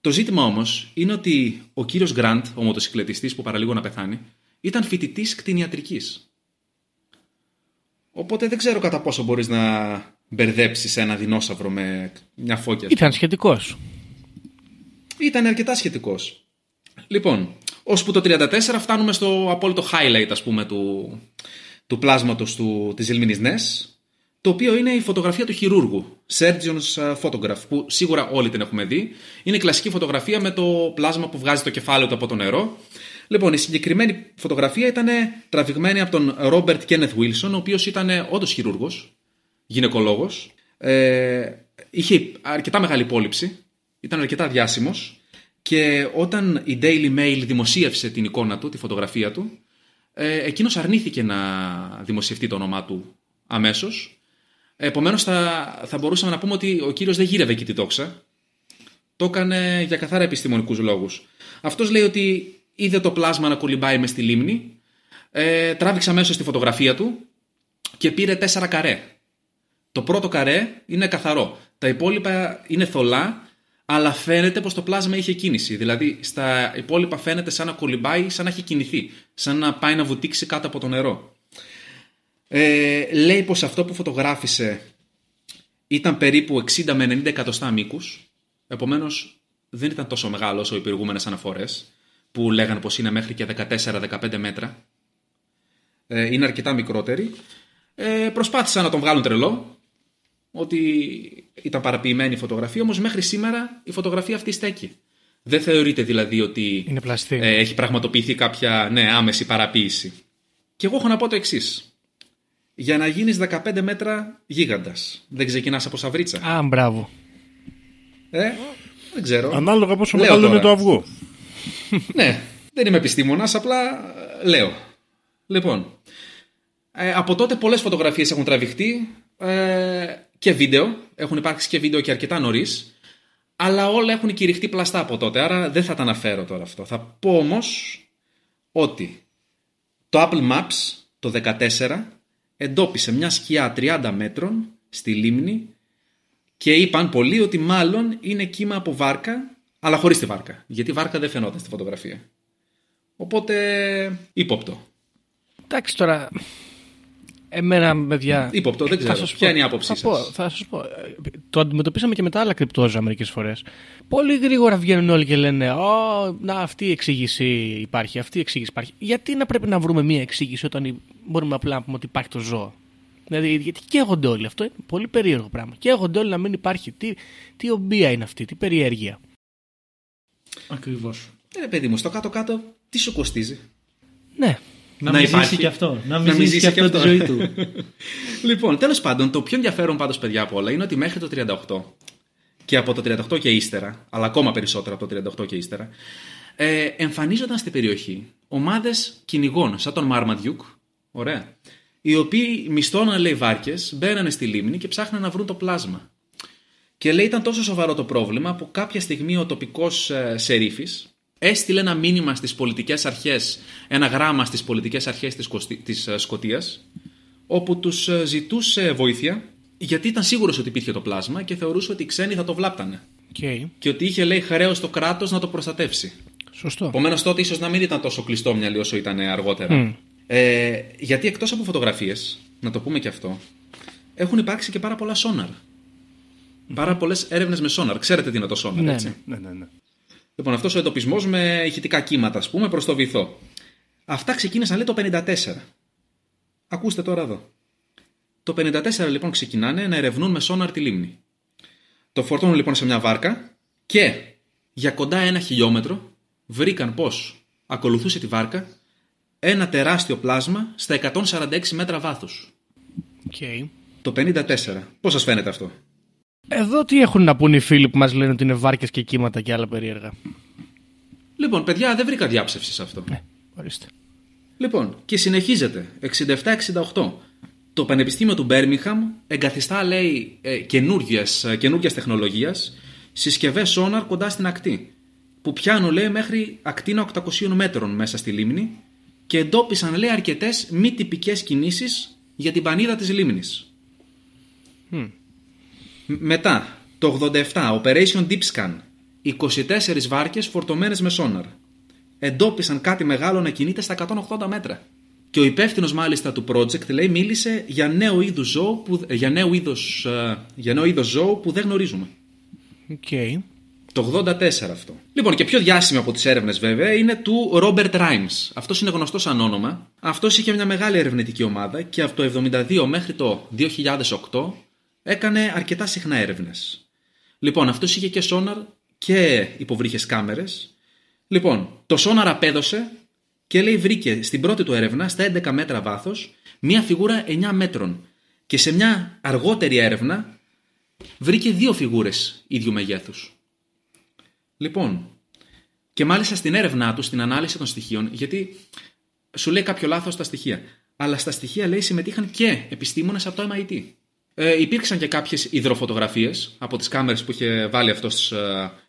Το ζήτημα όμως είναι ότι ο κύριος Γκραντ, ο μοτοσυκλετιστής που παραλίγο να πεθάνει, ήταν φοιτητής κτηνιατρικής. Οπότε δεν ξέρω κατά πόσο μπορείς να μπερδέψεις ένα δεινόσαυρο με μια φώκια. Ήταν σχετικός. Ήταν αρκετά σχετικός. Λοιπόν, ώσπου το 34 φτάνουμε στο απόλυτο highlight, ας πούμε, του, του πλάσματος του, της Ιλμινής Νες, το οποίο είναι η φωτογραφία του χειρούργου, Surgeon's Photograph, που σίγουρα όλοι την έχουμε δει. Είναι η κλασική φωτογραφία με το πλάσμα που βγάζει το κεφάλαιο του από το νερό. Λοιπόν, η συγκεκριμένη φωτογραφία ήταν τραβηγμένη από τον Robert Kenneth Wilson, ο οποίος ήταν όντως χειρούργος, γυναικολόγος. Ε, είχε αρκετά μεγάλη υπόλοιψη, ήταν αρκετά διάσημος και όταν η Daily Mail δημοσίευσε την εικόνα του, τη φωτογραφία του, ε, εκείνος αρνήθηκε να δημοσιευτεί το όνομά του αμέσως. Επομένως θα, θα μπορούσαμε να πούμε ότι ο κύριος δεν γύρευε εκεί τη δόξα. Το έκανε για καθαρά επιστημονικούς λόγους. Αυτός λέει ότι είδε το πλάσμα να κολυμπάει μες στη λίμνη, ε, τράβηξε αμέσως τη φωτογραφία του και πήρε τέσσερα καρέ. Το πρώτο καρέ είναι καθαρό. Τα υπόλοιπα είναι θολά, αλλά φαίνεται πως το πλάσμα είχε κίνηση. Δηλαδή στα υπόλοιπα φαίνεται σαν να κολυμπάει, σαν να έχει κινηθεί. Σαν να πάει να βουτήξει κάτω από το νερό. Ε, λέει πως αυτό που φωτογράφησε ήταν περίπου 60 με 90 εκατοστά μήκους. Επομένως δεν ήταν τόσο μεγάλος όσο οι προηγούμενες αναφορές που λέγανε πως είναι μέχρι και 14-15 μέτρα. Ε, είναι αρκετά μικρότεροι. Ε, προσπάθησαν να τον βγάλουν τρελό ότι ήταν παραποιημένη η φωτογραφία, όμως μέχρι σήμερα η φωτογραφία αυτή στέκει. Δεν θεωρείται δηλαδή ότι Είναι πλαστή. ε, έχει πραγματοποιηθεί κάποια ναι, άμεση παραποίηση. Και εγώ έχω να πω το εξής. Για να γίνεις 15 μέτρα γίγαντας, δεν ξεκινάς από σαβρίτσα. Α, μπράβο. Ε, δεν ξέρω. Ανάλογα πόσο Λέω μεγάλο είναι τώρα. το αυγό. ναι, δεν είμαι επιστήμονας, απλά ε, λέω. Λοιπόν, ε, από τότε πολλές φωτογραφίες έχουν τραβηχτεί ε, και βίντεο. Έχουν υπάρξει και βίντεο και αρκετά νωρίς. Αλλά όλα έχουν κηρυχτεί πλαστά από τότε, άρα δεν θα τα αναφέρω τώρα αυτό. Θα πω όμως ότι το Apple Maps το 14 εντόπισε μια σκιά 30 μέτρων στη λίμνη και είπαν πολλοί ότι μάλλον είναι κύμα από βάρκα, αλλά χωρίς τη βάρκα. Γιατί η βάρκα δεν φαινόταν στη φωτογραφία. Οπότε ύποπτο. Εντάξει τώρα. Εμένα, παιδιά. Ύποπτο, δεν θα ξέρω. σας πω- Ποια είναι η άποψή θα σας; πω, θα σας πω. Ε, Το αντιμετωπίσαμε και με τα άλλα κρυπτόζα μερικές φορές. Πολύ γρήγορα βγαίνουν όλοι και λένε Ω, να αυτή η εξήγηση υπάρχει, αυτή η εξήγηση υπάρχει. Γιατί να πρέπει να βρούμε μία εξήγηση όταν η- μπορούμε απλά να πούμε ότι υπάρχει το ζώο; Δηλαδή, γιατί καίγονται όλοι. Αυτό είναι πολύ περίεργο πράγμα. Καίγονται όλοι να μην υπάρχει. Τι, τι ομπία είναι αυτή, τι περιέργεια. Ακριβώς. Ε, ρε παιδί μου, στο κάτω-κάτω τι σου κοστίζει; Ναι. Να, Να μην υπάρχει. ζήσει και αυτό. Να μην, Να μην ζήσει και ζήσει αυτό και τη ζωή αυτό. του. Λοιπόν, τέλος πάντων, το πιο ενδιαφέρον πάντως, παιδιά από όλα, είναι ότι μέχρι το 38 και από το 38 και ύστερα, αλλά ακόμα περισσότερο από το 38 και ύστερα, ε, εμφανίζονταν στην περιοχή ομάδες κυνηγών, σαν τον Μάρμαντιουκ, ωραία, οι οποίοι μισθώναν, λέει, βάρκες, μπαίνανε στη λίμνη και ψάχναν να βρουν το πλάσμα. Και λέει ήταν τόσο σοβαρό το πρόβλημα που κάποια στιγμή ο τοπικός ε, σερίφης έστειλε ένα μήνυμα στις πολιτικές αρχές, ένα γράμμα στις πολιτικές αρχές της, Κωστι- της ε, Σκωτίας, όπου τους ε, ζητούσε βοήθεια γιατί ήταν σίγουρος ότι υπήρχε το πλάσμα και θεωρούσε ότι οι ξένοι θα το βλάπτανε. Okay. Και ότι είχε λέει χρέος το κράτος να το προστατεύσει. Σωστό. Επομένως τότε ίσως να μην ήταν τόσο κλειστόμυαλοι όσο ήταν αργότερα. Μμ. Ε, γιατί εκτός από φωτογραφίες, να το πούμε και αυτό, έχουν υπάρξει και πάρα πολλά σόναρ. Πάρα πολλές έρευνες με σόναρ. Ξέρετε τι είναι το σόναρ, Ναι, έτσι. ναι. Ναι, ναι, ναι. Λοιπόν, αυτός ο εντοπισμός με ηχητικά κύματα, ας πούμε, προς το βυθό. Αυτά ξεκίνησαν λέει το 54. Ακούστε τώρα εδώ. Το 54 λοιπόν ξεκινάνε να ερευνούν με σόναρ τη λίμνη. Το φορτώνουν λοιπόν σε μια βάρκα και για κοντά ένα χιλιόμετρο βρήκαν πως ακολουθούσε τη βάρκα ένα τεράστιο πλάσμα στα 146 μέτρα βάθους. Okay. Το 54. Πώς σας φαίνεται αυτό; Εδώ τι έχουν να πούν οι φίλοι που μας λένε ότι είναι βάρκες και κύματα και άλλα περίεργα; Λοιπόν, παιδιά, δεν βρήκα διάψευση σε αυτό. Ναι, ορίστε. Λοιπόν, και συνεχίζεται. 67-68. Το Πανεπιστήμιο του Μπέρμιχαμ εγκαθιστά, λέει, ε, καινούργιας, ε, καινούργιας τεχνολογίας συσκευές σόναρ κοντά στην ακτή. Που πιάνουν, λέει, μέχρι ακτίνα 800 μέτρων μέσα στη λίμνη και εντόπισαν λέει αρκετές μη τυπικές κινήσεις για την πανίδα της λίμνης. Μ- Μετά, το 87, Operation Deep Scan, 24 βάρκες φορτωμένες με σόναρ. Εντόπισαν κάτι μεγάλο να κινείται στα 180 μέτρα. Και ο υπεύθυνος μάλιστα του project λέει μίλησε για νέο είδος ζώου που, για νέο είδος, ε, για νέο είδος ζώου που δεν γνωρίζουμε. Οκ. Το 84 αυτό. Λοιπόν, και πιο διάσημη από τις έρευνες βέβαια είναι του Robert Rines. Αυτός είναι γνωστός σαν όνομα. Αυτός είχε μια μεγάλη ερευνητική ομάδα και από το 72 μέχρι το 2008 έκανε αρκετά συχνά έρευνες. Λοιπόν, αυτός είχε και σόναρ και υποβρύχε κάμερες. Λοιπόν, το σόναρ απέδωσε και λέει βρήκε στην πρώτη του έρευνα, στα 11 μέτρα βάθος, μια φιγούρα 9 μέτρων. Και σε μια αργότερη έρευνα βρήκε δύο φιγούρες ίδιου μεγέθους. Λοιπόν, και μάλιστα στην έρευνά του, στην ανάλυση των στοιχείων, γιατί σου λέει κάποιο λάθος στα στοιχεία. Αλλά στα στοιχεία λέει συμμετείχαν και επιστήμονες από το MIT. Ε, υπήρξαν και κάποιες υδροφωτογραφίες από τις κάμερες που είχε βάλει αυτός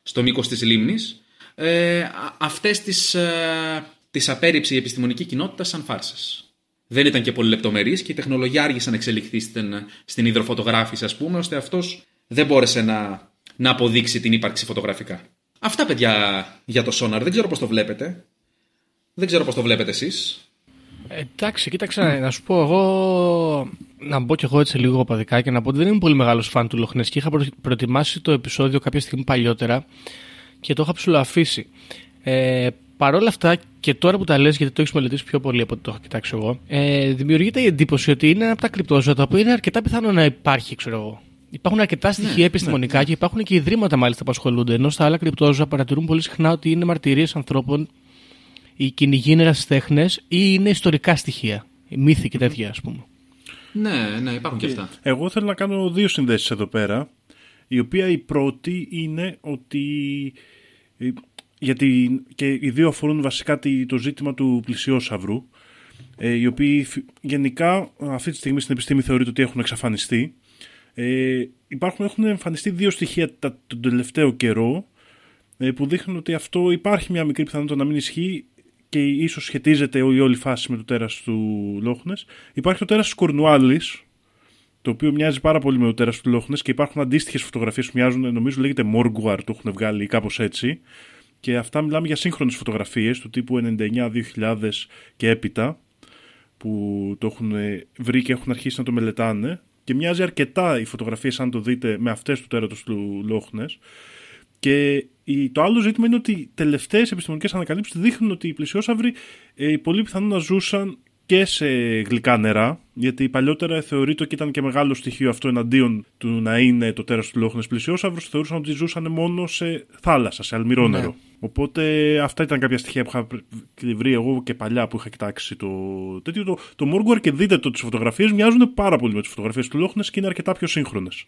στο μήκος της λίμνης. Ε, Αυτές τις ε, τις απέρριψε η επιστημονική κοινότητα σαν φάρσες. Δεν ήταν και πολύ λεπτομερής και η τεχνολογία άργησε να εξελιχθεί στην, στην υδροφωτογράφηση, ας πούμε, ώστε αυτός δεν μπόρεσε να, να αποδείξει την ύπαρξη φωτογραφικά. Αυτά, παιδιά, για το Sonar. Δεν ξέρω πώς το βλέπετε. Δεν ξέρω πώς το βλέπετε εσείς. Εντάξει, κοίταξε να σου πω εγώ να μπω κι εγώ έτσι λίγο παδικά και να πω ότι δεν είμαι πολύ μεγάλος φαν του Λοχνές και είχα προ- προετοιμάσει το επεισόδιο κάποια στιγμή παλιότερα και το είχα ψηλοαφήσει. Ε, Παρ' όλα αυτά και τώρα που τα λες γιατί το έχεις μελετήσει πιο πολύ από ό,τι το έχω κοιτάξει εγώ ε, δημιουργείται η εντύπωση ότι είναι ένα από τα κρυπτόζωα τα οποία είναι αρκετά πιθανό να υπάρχει ξέρω εγώ. Υπάρχουν αρκετά στοιχεία επιστημονικά και υπάρχουν και ιδρύματα μάλιστα που ασχολούνται ενώ στα άλλα κρυπτόζωα παρατηρούν πολύ συχνά ότι είναι μαρτυρίες ανθρώπων ή κυνηγοί τέχνε ή είναι ιστορικά στοιχεία. Μύθοι και τέτοια, ας πούμε. Ναι, ναι, υπάρχουν και αυτά. Εγώ θέλω να κάνω δύο συνδέσεις εδώ πέρα. Η οποία η πρώτη είναι ότι. ε, Γιατί και οι δύο αφορούν βασικά τη- το ζήτημα του πλησιόσαυρου. ε, Οι οποίοι φι- γενικά αυτή τη στιγμή στην επιστήμη θεωρείται ότι έχουν εξαφανιστεί. Ε, υπάρχουν, έχουν εμφανιστεί δύο στοιχεία τα, τον τελευταίο καιρό ε, που δείχνουν ότι αυτό υπάρχει μια μικρή πιθανότητα να μην ισχύει και ίσως σχετίζεται η όλη φάση με το τέρας του Λόχνες. Υπάρχει το τέρας της Κορνουάλης, το οποίο μοιάζει πάρα πολύ με το τέρας του Λόχνες και υπάρχουν αντίστοιχες φωτογραφίες που μοιάζουν, νομίζω λέγεται Morguar, το έχουν βγάλει ή κάπως έτσι. Και αυτά μιλάμε για σύγχρονες φωτογραφίες του τύπου 99-2000 και έπειτα που το έχουν βρει και έχουν αρχίσει να το μελετάνε και μοιάζει αρκετά οι φωτογραφίες αν το δείτε με αυτές του τέρατος του Λόχνες και η- το άλλο ζήτημα είναι ότι οι τελευταίες επιστημονικές ανακαλύψεις δείχνουν ότι οι πλησιόσαυροι ε, πολύ πιθανόν να ζούσαν και σε γλυκά νερά, γιατί παλιότερα θεωρείται ότι ήταν και μεγάλο στοιχείο αυτό εναντίον του να είναι το τέρας του Λόχνες πλησιόσαυρος, θεωρούσαν ότι ζούσαν μόνο σε θάλασσα, σε αλμυρό Ναι. νερό. Οπότε αυτά ήταν κάποια στοιχεία που είχα βρει εγώ και παλιά που είχα κοιτάξει το τέτοιο. Το, το Morguar και δείτε το τις φωτογραφίες μοιάζουν πάρα πολύ με τις φωτογραφίες του Λόχνες και είναι αρκετά πιο σύγχρονες.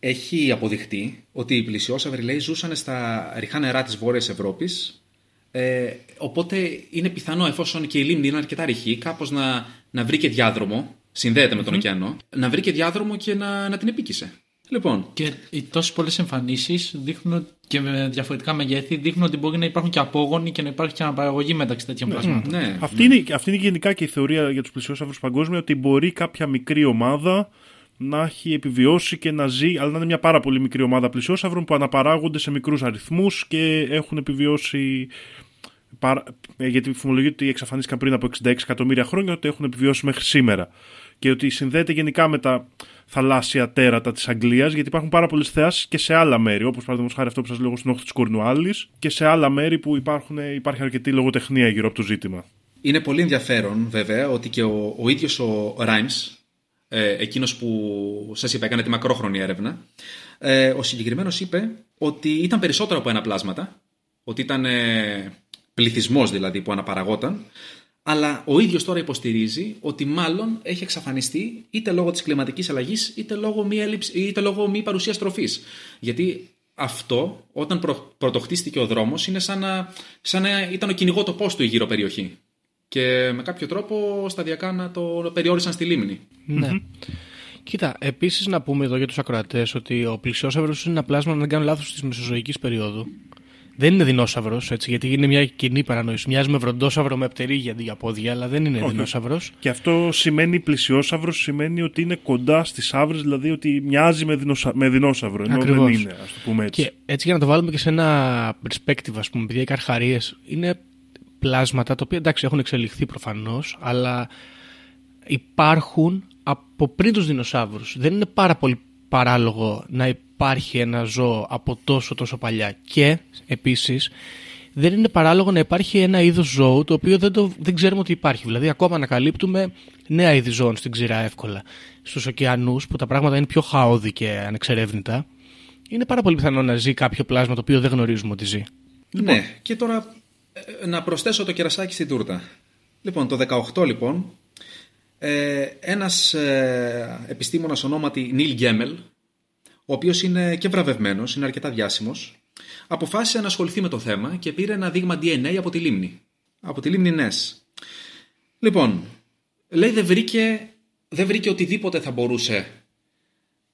Έχει αποδειχτεί ότι οι πλησιόσαυροι λέει ζούσαν στα ρηχά νερά της Βόρειας Ευρώπης ε, οπότε είναι πιθανό εφόσον και η λίμνη είναι αρκετά ρηχή κάπως να, να βρει και διάδρομο, συνδέεται με τον ωκεανό, να βρει και διάδρομο και να, να την επίκησε. Λοιπόν, Και οι τόσες πολλές εμφανίσεις δείχνουν και με διαφορετικά μεγέθη δείχνουν ότι μπορεί να υπάρχουν και απόγονοι και να υπάρχει και αναπαραγωγή μεταξύ τέτοιων πραγμάτων. ναι, Αυτή, είναι, αυτή είναι γενικά και η θεωρία για τους πλησιόσαυρους παγκόσμια ότι μπορεί κάποια μικρή ομάδα να έχει επιβιώσει και να ζει, αλλά να είναι μια πάρα πολύ μικρή ομάδα πλησιόσαυρων που αναπαράγονται σε μικρούς αριθμούς και έχουν επιβιώσει. παρα- ε, Γιατί φημολογείται ότι εξαφανίστηκαν πριν από 66 εκατομμύρια χρόνια, ότι έχουν επιβιώσει μέχρι σήμερα. Και ότι συνδέεται γενικά με τα θαλάσσια τέρατα της Αγγλίας, γιατί υπάρχουν πάρα πολλές θεάσεις και σε άλλα μέρη, όπως παραδείγματος χάρη αυτό που σας λέω στην όχθη της Κορνουάλης, και σε άλλα μέρη που υπάρχουν, υπάρχει αρκετή λογοτεχνία γύρω από το ζήτημα. Είναι πολύ ενδιαφέρον βέβαια ότι και ο, ο ίδιος ο Ράιμς, ε, εκείνος που σας είπα έκανε τη μακρόχρονη έρευνα, ε, ο συγκεκριμένος είπε ότι ήταν περισσότερο από ένα πλάσματα, ότι ήταν ε, πληθυσμός δηλαδή που αναπαραγόταν, αλλά ο ίδιος τώρα υποστηρίζει ότι μάλλον έχει εξαφανιστεί είτε λόγω της κλιματικής αλλαγής είτε λόγω μη, έλλειψη, είτε λόγω μη παρουσίας τροφής. Γιατί αυτό όταν προ, πρωτοχτίστηκε ο δρόμος είναι σαν να, σαν να ήταν ο κυνηγό τοπός του η γύρω περιοχή και με κάποιο τρόπο σταδιακά να το περιόρισαν στη λίμνη. Ναι. Κοίτα, επίσης να πούμε εδώ για τους ακροατές ότι ο πλησιόσαυρος είναι ένα πλάσμα, αν δεν κάνω λάθος, της Μεσοζωικής περίοδου. Δεν είναι δεινόσαυρος, έτσι, γιατί είναι μια κοινή παρανόηση. Μοιάζει με βροντόσαυρο με πτερίγια αντί για πόδια, αλλά δεν είναι Όχι. δεινόσαυρος. Και αυτό σημαίνει πλησιόσαυρος, σημαίνει ότι είναι κοντά στις άβρες, δηλαδή ότι μοιάζει με, δεινόσα... με δεινόσαυρο. Ενώ Ακριβώς. δεν είναι, ας το πούμε έτσι. Και έτσι για να το βάλουμε και σε ένα perspective, ας πούμε, επειδή οι καρχαρίες είναι πλάσματα τα οποία εντάξει έχουν εξελιχθεί προφανώς, αλλά υπάρχουν από πριν τους δεινοσαύρους. Δεν είναι πάρα πολύ παράλογο να υπάρχει ένα ζώο από τόσο τόσο παλιά. Και επίσης δεν είναι παράλογο να υπάρχει ένα είδος ζώου το οποίο δεν, το, δεν ξέρουμε ότι υπάρχει. Δηλαδή, ακόμα ανακαλύπτουμε νέα είδη ζώων στην ξηρά εύκολα. Στους ωκεανούς, που τα πράγματα είναι πιο χαόδη και ανεξερεύνητα, είναι πάρα πολύ πιθανό να ζει κάποιο πλάσμα το οποίο δεν γνωρίζουμε ότι ζει. Ναι, και τώρα ε, να προσθέσω το κερασάκι στην τούρτα. Λοιπόν, το 18 λοιπόν, ε, ένας ε, επιστήμονας ονόματι Νίλ Γκέμελ, ο οποίος είναι και βραβευμένος, είναι αρκετά διάσημος, αποφάσισε να ασχοληθεί με το θέμα και πήρε ένα δείγμα DNA από τη λίμνη. Από τη λίμνη Νες. Λοιπόν, λέει δεν βρήκε, δεν βρήκε οτιδήποτε θα μπορούσε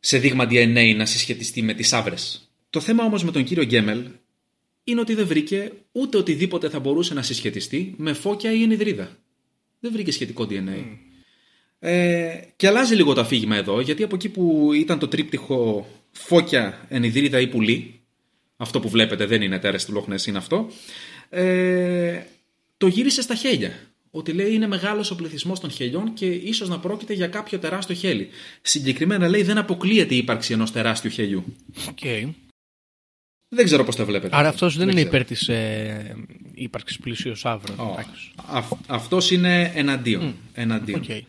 σε δείγμα DNA να συσχετιστεί με τις άβρες. Το θέμα όμως με τον κύριο Γκέμελ είναι ότι δεν βρήκε ούτε οτιδήποτε θα μπορούσε να συσχετιστεί με φώκια ή ενιδρίδα. Δεν βρήκε σχετικό DNA. Ε, και αλλάζει λίγο το αφήγημα εδώ, γιατί από εκεί που ήταν το τρίπτυχο φώκια, ενιδρίδα ή πουλί, αυτό που βλέπετε δεν είναι τέρες του Λόχνες, είναι αυτό, ε, το γύρισε στα χέλια. Ότι λέει είναι μεγάλος ο πληθυσμός των χελιών και ίσως να πρόκειται για κάποιο τεράστιο χέλι. Συγκεκριμένα λέει δεν αποκλείεται η ύπαρξη ενός τεράστιου χελιού. Okay. Δεν ξέρω πώς το βλέπετε. Άρα αυτός δεν, είναι ξέρω. υπέρ της ε, ύπαρξης πλησίου αύρων. Ω, αυ- αυτός είναι εναντίον. εναντίον. Okay.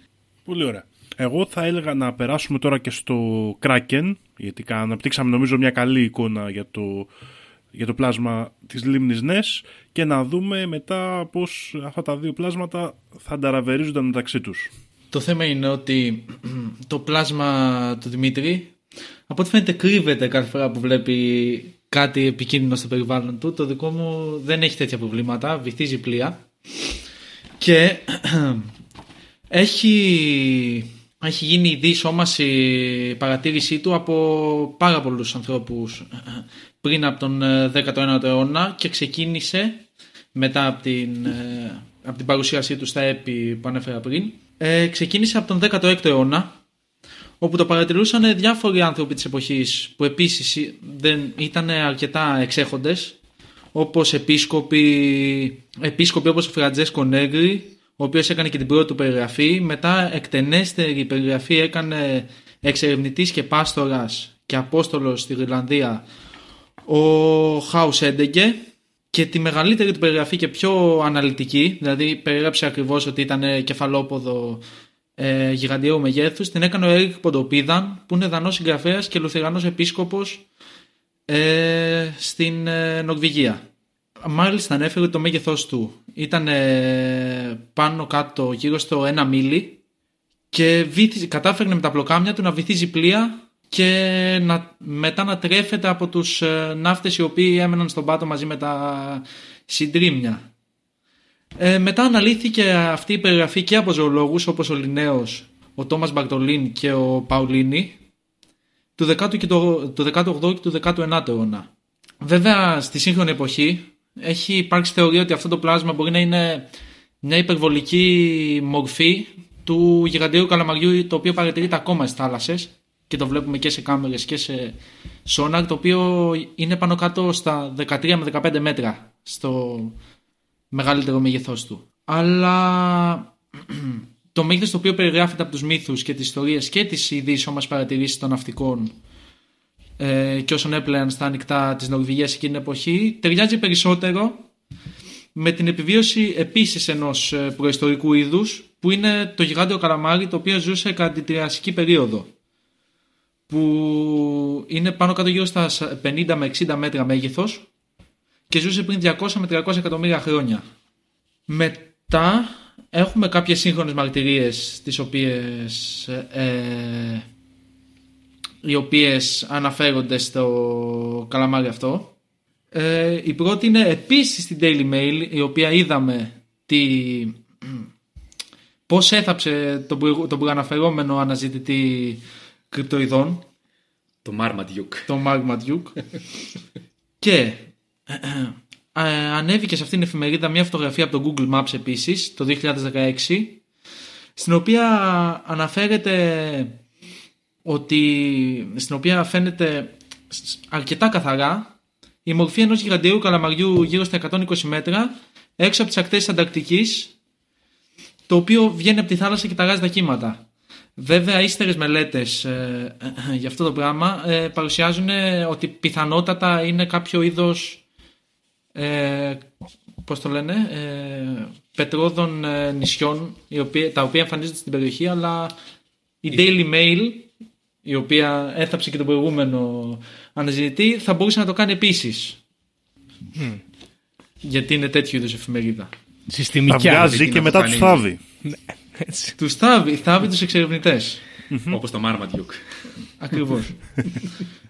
Πολύ ωραία. Εγώ θα έλεγα να περάσουμε τώρα και στο Kraken, γιατί κα- αναπτύξαμε νομίζω μια καλή εικόνα για το, για το πλάσμα της λίμνης Νες και να δούμε μετά πώς αυτά τα δύο πλάσματα θα ανταραβερίζονταν μεταξύ τους. Το θέμα είναι ότι το πλάσμα του Δημήτρη από ό,τι φαίνεται κρύβεται κάθε φορά που βλέπει κάτι επικίνδυνο στο περιβάλλον του. Το δικό μου δεν έχει τέτοια προβλήματα, βυθίζει πλοία και έχει, έχει γίνει η διεισόμαση παρατήρησή του από πάρα πολλούς ανθρώπους πριν από τον ε, 19ο αιώνα και ξεκίνησε μετά από την, ε, από την παρουσίασή του στα έπι που ανέφερα πριν ε, ξεκίνησε από τον 16ο αιώνα όπου το παρατηρούσαν διάφοροι άνθρωποι της εποχής που επίσης δεν ήταν αρκετά εξέχοντες όπως επίσκοποι, επίσκοποι όπως ο Φραντζέσκο Νέγκρι ο οποίος έκανε και την πρώτη του περιγραφή μετά εκτενέστερη περιγραφή έκανε εξερευνητής και πάστορας και απόστολος στη Γρυλανδία ο Χάους Έντεγκε και τη μεγαλύτερη του περιγραφή και πιο αναλυτική, δηλαδή περιγράψε ακριβώς ότι ήταν κεφαλόποδο ε, γιγαντιαίου μεγέθους, την έκανε ο Έρικ Ποντοπίδαν που είναι δανός συγγραφέας και λουθυρανός επίσκοπος ε, στην ε, Νορβηγία. Μάλιστα ανέφερε ότι το μέγεθός του ήταν ε, πάνω κάτω γύρω στο 1 μίλι και βύθιζε, κατάφερνε με τα πλοκάμια του να βυθίζει πλοία και να, μετά να τρέφεται από τους ε, ναύτες οι οποίοι έμεναν στον πάτο μαζί με τα συντρίμια. Ε, μετά αναλύθηκε αυτή η περιγραφή και από ζωολόγους όπως ο Λινέος, ο Τόμας Μπαρτολίν και ο Παουλίνη του 10ου και το, του 18ου και του 19ου αιώνα. Βέβαια στη σύγχρονη εποχή έχει υπάρξει θεωρία ότι αυτό το πλάσμα μπορεί να είναι μια υπερβολική μορφή του γιγαντιαίου καλαμαριού το οποίο παρατηρείται ακόμα στις θάλασσες και το βλέπουμε και σε κάμερες και σε σόναρ το οποίο είναι πάνω κάτω στα 13 με 15 μέτρα στο μεγαλύτερο μέγεθός του. Αλλά το μέγεθος το οποίο περιγράφεται από τους μύθους και τις ιστορίες και τις ειδήσεις όμως παρατηρήσεις των ναυτικών ε, και όσων έπλεαν στα ανοιχτά της Νορβηγίας εκείνη την εποχή ταιριάζει περισσότερο με την επιβίωση επίσης ενός ε, προϊστορικού είδους που είναι το γιγάντιο καλαμάρι το οποίο ζούσε κατά την τριασική περίοδο που είναι πάνω κάτω γύρω στα 50 με 60 μέτρα μέγεθος και ζούσε πριν 200 με 300 εκατομμύρια χρόνια. Μετά έχουμε κάποιες σύγχρονες μαρτυρίες τις οποίες, ε, οι οποίες αναφέρονται στο καλαμάρι αυτό. Ε, η πρώτη είναι επίσης στην Daily Mail η οποία είδαμε τι, πώς έθαψε τον, προηγου- τον προαναφερόμενο αναζητητή κρυπτοειδών Το Marmaduke. το Mark Matthew. και ε, ανέβηκε σε αυτήν την εφημερίδα μια φωτογραφία από το Google Maps επίσης το 2016 στην οποία αναφέρεται ότι στην οποία φαίνεται αρκετά καθαρά η μορφή ενός γιγαντιαίου καλαμαριού γύρω στα 120 μέτρα έξω από τις ακτές της Ανταρκτικής το οποίο βγαίνει από τη θάλασσα και ταράζει τα κύματα. Βέβαια, ύστερες μελέτες ε, για αυτό το πράγμα ε, παρουσιάζουν ότι πιθανότατα είναι κάποιο είδος. Ε, πώς το λένε, ε, πετρόδων ε, νησιών οι οποία, τα οποία εμφανίζονται στην περιοχή αλλά η Daily Mail η οποία έθαψε και τον προηγούμενο αναζητητή θα μπορούσε να το κάνει επίσης γιατί είναι τέτοιο είδους εφημερίδα Τα Συστημικιά. βγάζει και μετά τους θάβει. Έτσι. τους θάβει, θάβει τους εξερευνητές Όπως το Marmaduke. Ακριβώς.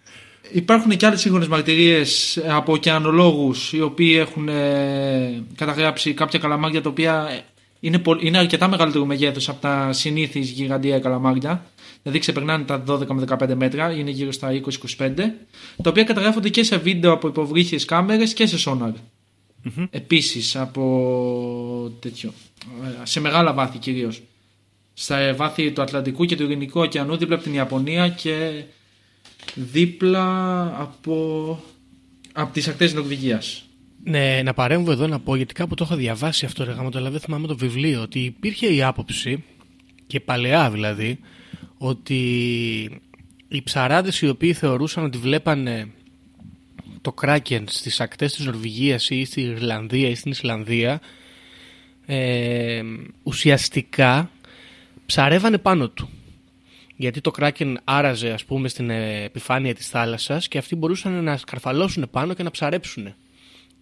Υπάρχουν και άλλες σύγχρονες μαρτυρίες από ωκεανολόγους οι οποίοι έχουν ε, καταγράψει κάποια καλαμάρια τα οποία ε, είναι, πο- είναι αρκετά μεγαλύτερο μεγέθους από τα συνήθις γιγαντιαία καλαμάρια. Δηλαδή ξεπερνάνε τα 12 με 15 μέτρα, είναι γύρω στα 20-25, τα οποία καταγράφονται και σε βίντεο από υποβρύχιες κάμερες και σε σόναρ. Επίσης από τέτοιο, ε, σε μεγάλα βάθη κυρίως. Στα βάθη του Ατλαντικού και του Ειρηνικού ωκεανού δίπλα από την Ιαπωνία και δίπλα από, από τις ακτές της Νορβηγίας. Ναι, να παρέμβω εδώ να πω γιατί κάπου το έχω διαβάσει αυτό ρε γάμο, αλλά δεν θυμάμαι το βιβλίο ότι υπήρχε η άποψη και παλαιά δηλαδή ότι οι ψαράδες οι οποίοι θεωρούσαν ότι βλέπανε το κράκεν στις ακτές της Νορβηγίας ή στην Ιρλανδία ή στην Ισλανδία ε, ουσιαστικά ψαρεύανε πάνω του. Γιατί το κράκεν άραζε ας πούμε στην ε, επιφάνεια της θάλασσας και αυτοί μπορούσαν να σκαρφαλώσουν πάνω και να ψαρέψουν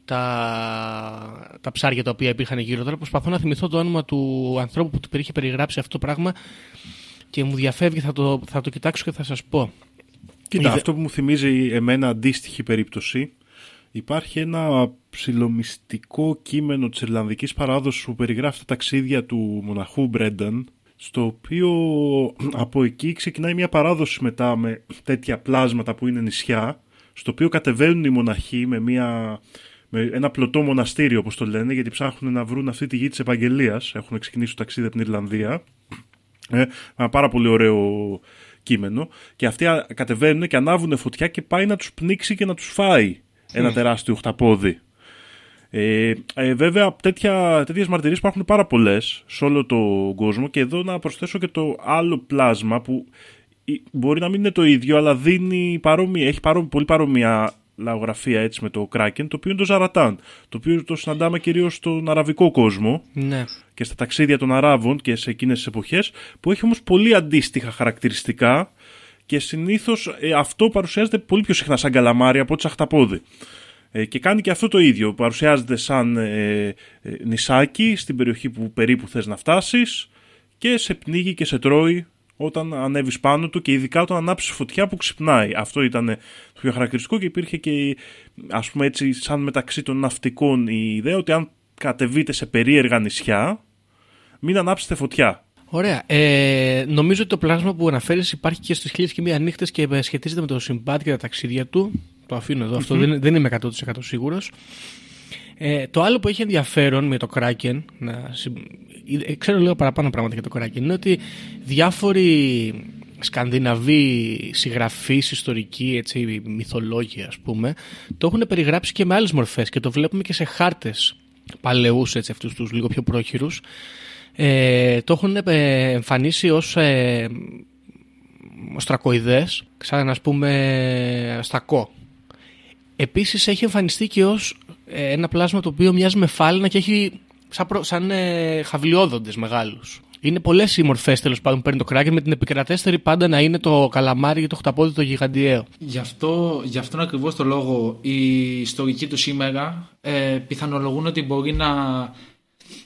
τα, τα ψάρια τα οποία υπήρχαν γύρω. Τώρα προσπαθώ να θυμηθώ το όνομα του ανθρώπου που του είχε περιγράψει αυτό το πράγμα και μου διαφεύγει, θα το, θα το κοιτάξω και θα σας πω. Κοίτα, Είδε- αυτό που μου θυμίζει εμένα αντίστοιχη περίπτωση, υπάρχει ένα ψιλομυστικό κείμενο της Ιρλανδικής παράδοσης που περιγράφει τα ταξίδια του μοναχού Μπρένταν, στο οποίο από εκεί ξεκινάει μια παράδοση μετά με τέτοια πλάσματα που είναι νησιά, στο οποίο κατεβαίνουν οι μοναχοί με, μια, με ένα πλωτό μοναστήριο όπως το λένε, γιατί ψάχνουν να βρουν αυτή τη γη της Ευαγγελίας, έχουν ξεκινήσει το ταξίδι από την Ιρλανδία, ε, ένα πάρα πολύ ωραίο κείμενο. Και αυτοί α- κατεβαίνουν και ανάβουν φωτιά και πάει να τους πνίξει και να τους φάει ένα τεράστιο χταπόδι. Ε, ε, βέβαια, τέτοια, τέτοιες μαρτυρίες υπάρχουν πάρα πολλές σε όλο τον κόσμο και εδώ να προσθέσω και το άλλο πλάσμα που ε, μπορεί να μην είναι το ίδιο αλλά δίνει παρόμοια, έχει παρόμοια, πολύ παρόμοια λαογραφία έτσι με το Kraken το οποίο είναι το Ζαρατάν το οποίο το συναντάμε κυρίως στον αραβικό κόσμο Ναι. και στα ταξίδια των Αράβων και σε εκείνες τις εποχές που έχει όμως πολύ αντίστοιχα χαρακτηριστικά και συνήθως ε, αυτό παρουσιάζεται πολύ πιο συχνά σαν καλαμάρι από ότι σαν χταπόδι. Ε, και κάνει και αυτό το ίδιο. Παρουσιάζεται σαν ε, ε, νησάκι στην περιοχή που περίπου θες να φτάσεις και σε πνίγει και σε τρώει όταν ανέβεις πάνω του και ειδικά όταν ανάψεις φωτιά που ξυπνάει. Αυτό ήταν το πιο χαρακτηριστικό και υπήρχε και ας πούμε έτσι σαν μεταξύ των ναυτικών η ιδέα ότι αν κατεβείτε σε περίεργα νησιά μην ανάψετε φωτιά. Ωραία. Ε, νομίζω ότι το πλάσμα που αναφέρεις υπάρχει και στις χίλιες και μία νύχτες και ε, σχετίζεται με το Συμπάτ και τα ταξίδια του. Το αφήνω εδώ. Αυτό δεν, δεν είμαι 100% σίγουρος. Ε, το άλλο που έχει ενδιαφέρον με το Kraken, να, συμ- ε, ξέρω λίγο παραπάνω πράγματα για το Kraken, είναι ότι διάφοροι σκανδιναβοί συγγραφείς, ιστορικοί, έτσι, μυθολόγοι ας πούμε, το έχουν περιγράψει και με άλλες μορφές και το βλέπουμε και σε χάρτες παλαιούς, έτσι, αυτούς τους λίγο πιο πρόχειρους. Ε, το έχουν ε, εμφανίσει ως ε, οστρακοειδές, σαν ας πούμε στακό. Επίσης έχει εμφανιστεί και ως ε, ένα πλάσμα το οποίο μοιάζει με φάλαινα και έχει σαν, προ- σαν ε, χαβλιόδοντες μεγάλους. Είναι πολλές οι μορφές τέλος πάντων που παίρνει το κράκεν με την επικρατέστερη πάντα να είναι το καλαμάρι και το χταπόδι το γιγαντιαίο. Γι' αυτό, γι' αυτόν ακριβώς το λόγο οι ιστορικοί του σήμερα ε, πιθανολογούν ότι μπορεί να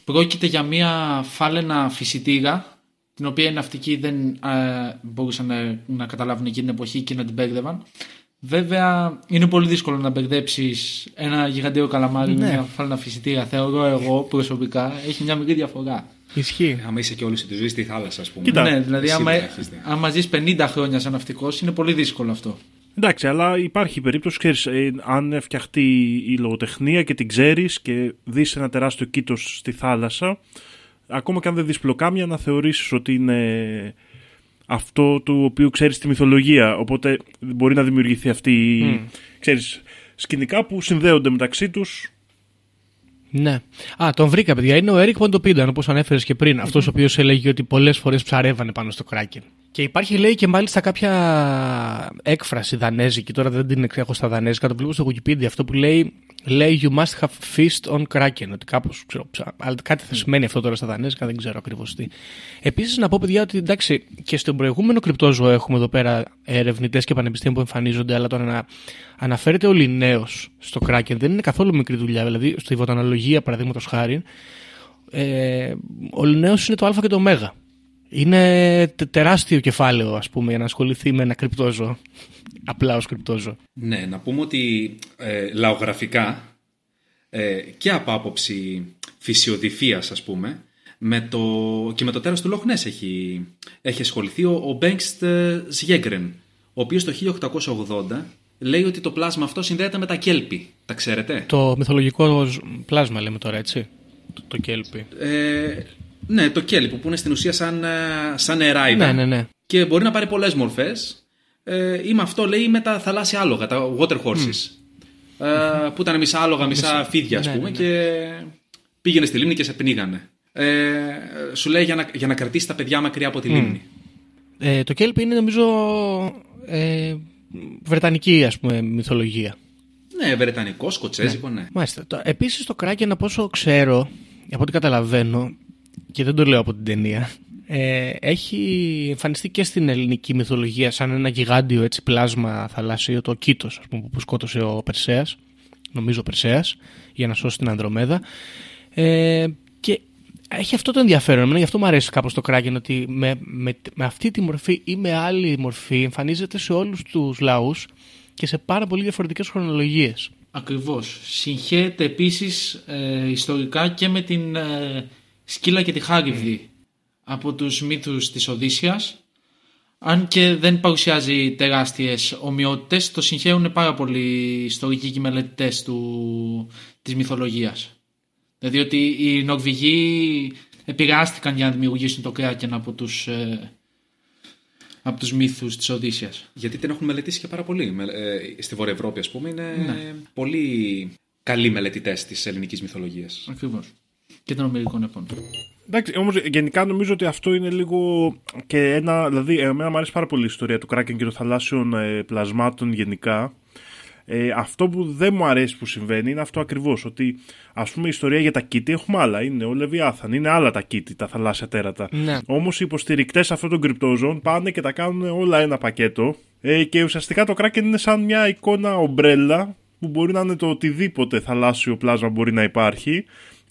πρόκειται για μια φάλαινα φυσιτήρα την οποία οι ναυτικοί δεν ε, μπορούσαν να, να καταλάβουν εκείνη την εποχή και να την μπέρδευαν. Βέβαια, είναι πολύ δύσκολο να μπερδέψεις ένα γιγαντιαίο καλαμάρι με Ναι. μια φάλαινα φυσιτήρα. Θεωρώ εγώ προσωπικά έχει μια μικρή διαφορά. Ισχύει. Άμα είσαι και όλη σου τη ζωή στη θάλασσα, ας πούμε. Κοίτα, ναι, δηλαδή άμα, σίγουρα έχεις δίκιο. άμα ζεις 50 χρόνια σαν ναυτικός, είναι πολύ δύσκολο αυτό. Εντάξει, αλλά υπάρχει περίπτωση, ξέρεις, ε, αν φτιαχτεί η λογοτεχνία και την ξέρεις και δεις ένα τεράστιο κήτος στη θάλασσα, ακόμα και αν δεν δεις πλοκάμια, να θεωρήσεις ότι είναι αυτό το οποίο ξέρεις τη μυθολογία. Οπότε μπορεί να δημιουργηθεί αυτή, η ξέρεις, σκηνικά που συνδέονται μεταξύ τους Ναι. Α, τον βρήκα, παιδιά. Είναι ο Έρικ Ποντοπίνταν, όπως ανέφερες και πριν. Αυτός ο οποίος έλεγε ότι πολλές φορές ψαρεύανε πάνω στο κράκεν. Και υπάρχει, λέει, και μάλιστα κάποια έκφραση δανέζικη. Τώρα δεν την έχω στα δανέζικα. Το βλέπω στο Wikipedia αυτό που λέει, λέει You must have feast on kraken. Ότι κάπως ξέρω. ψα- Αλλά κάτι θα σημαίνει αυτό τώρα στα δανέζικα, δεν ξέρω ακριβώς τι. Επίσης, να πω, παιδιά, ότι εντάξει, και στον προηγούμενο κρυπτόζωο έχουμε εδώ πέρα ερευνητές και πανεπιστήμια που εμφανίζονται, αλλά το να αναφέρεται ο Λινέος στο kraken δεν είναι καθόλου μικρή δουλειά. Δηλαδή, στη βοτανολογία, παραδείγματος χάρη, ε, ο Λινέος είναι το Α και το Ω. Είναι τε- τεράστιο κεφάλαιο, ας πούμε, για να ασχοληθεί με ένα κρυπτόζωο. Απλά ως κρυπτόζωο. Ναι, να πούμε ότι ε, λαογραφικά ε, και από άποψη φυσιοδηφίας ας πούμε με το, και με το τέρας του Λοχνές έχει, έχει ασχοληθεί ο, ο Μπέγκστ Σγέγκρεν ο οποίος το 1880 λέει ότι το πλάσμα αυτό συνδέεται με τα κέλπη. Τα ξέρετε; Το μυθολογικό ζ- πλάσμα λέμε τώρα, έτσι; Το, το κέλπι. Ε, ναι, το κέλπι που είναι στην ουσία σαν, ε, σαν νεράιδα. Ναι, ναι, ναι. Και μπορεί να πάρει πολλές μορφές. Ε, ή με αυτό λέει με τα θαλάσσια άλογα, τα water horses. Ε, που ήταν μισά άλογα, μισά φίδια, ας ναι, πούμε, ναι, ναι. και πήγαινε στη λίμνη και σε πνίγανε. Ε, σου λέει για να, για να κρατήσει τα παιδιά μακριά από τη λίμνη. Ε, το κέλπι είναι νομίζω ε, βρετανική ας πούμε μυθολογία. Ναι, βρετανικό, σκοτσέζικο, ναι. Μάλιστα. Το- Επίσης το Kraken από όσο ξέρω, από ό,τι καταλαβαίνω και δεν το λέω από την ταινία, ε, έχει εμφανιστεί και στην ελληνική μυθολογία σαν ένα γιγάντιο έτσι, πλάσμα θαλάσσιο, το Κήτος ας πούμε, που σκότωσε ο Περσέας, νομίζω ο Περσέας, για να σώσει την Ανδρομέδα. Ε, και έχει αυτό το ενδιαφέρον. Εμένα γι' αυτό μου αρέσει κάπως το Kraken ότι με, με, με αυτή τη μορφή ή με άλλη μορφή εμφανίζεται σε όλους τους λαούς και σε πάρα πολύ διαφορετικές χρονολογίες. Ακριβώς. Συγχέεται επίσης ε, ιστορικά και με την ε, Σκύλα και τη Χάριβδη από τους μύθους της Οδύσσιας. Αν και δεν παρουσιάζει τεράστιες ομοιότητες, το συγχαίουν πάρα πολλοί ιστορικοί και μελετητές του, της μυθολογίας. Δηλαδή ότι οι Νορβηγοί επηρεάστηκαν για να δημιουργήσουν το Κράκεν από τους, ε, από τους μύθους της Οδύσσιας. Γιατί την έχουν μελετήσει και πάρα πολύ. Με- ε, στη Βόρεια Ευρώπη, ας πούμε, είναι Ναι. πολύ καλοί μελετητές της ελληνικής μυθολογίας. Ακριβώς. Και των Αμερικών επών. Εντάξει, όμως γενικά νομίζω ότι αυτό είναι λίγο και ένα. Δηλαδή, εμένα μου αρέσει πάρα πολύ η ιστορία του Kraken και των θαλάσσιων ε, πλασμάτων γενικά. Ε, αυτό που δεν μου αρέσει που συμβαίνει είναι αυτό ακριβώς. Ότι ας πούμε η ιστορία για τα κήτη έχουμε άλλα. Είναι ο Λεβιάθαν, είναι άλλα τα κήτη, τα θαλάσσια τέρατα. Ναι. Όμως οι υποστηρικτές αυτών των κρυπτόζων πάνε και τα κάνουν όλα ένα πακέτο. Ε, και ουσιαστικά το Kraken είναι σαν μια εικόνα ομπρέλα που μπορεί να είναι το οτιδήποτε θαλάσσιο πλάσμα μπορεί να υπάρχει.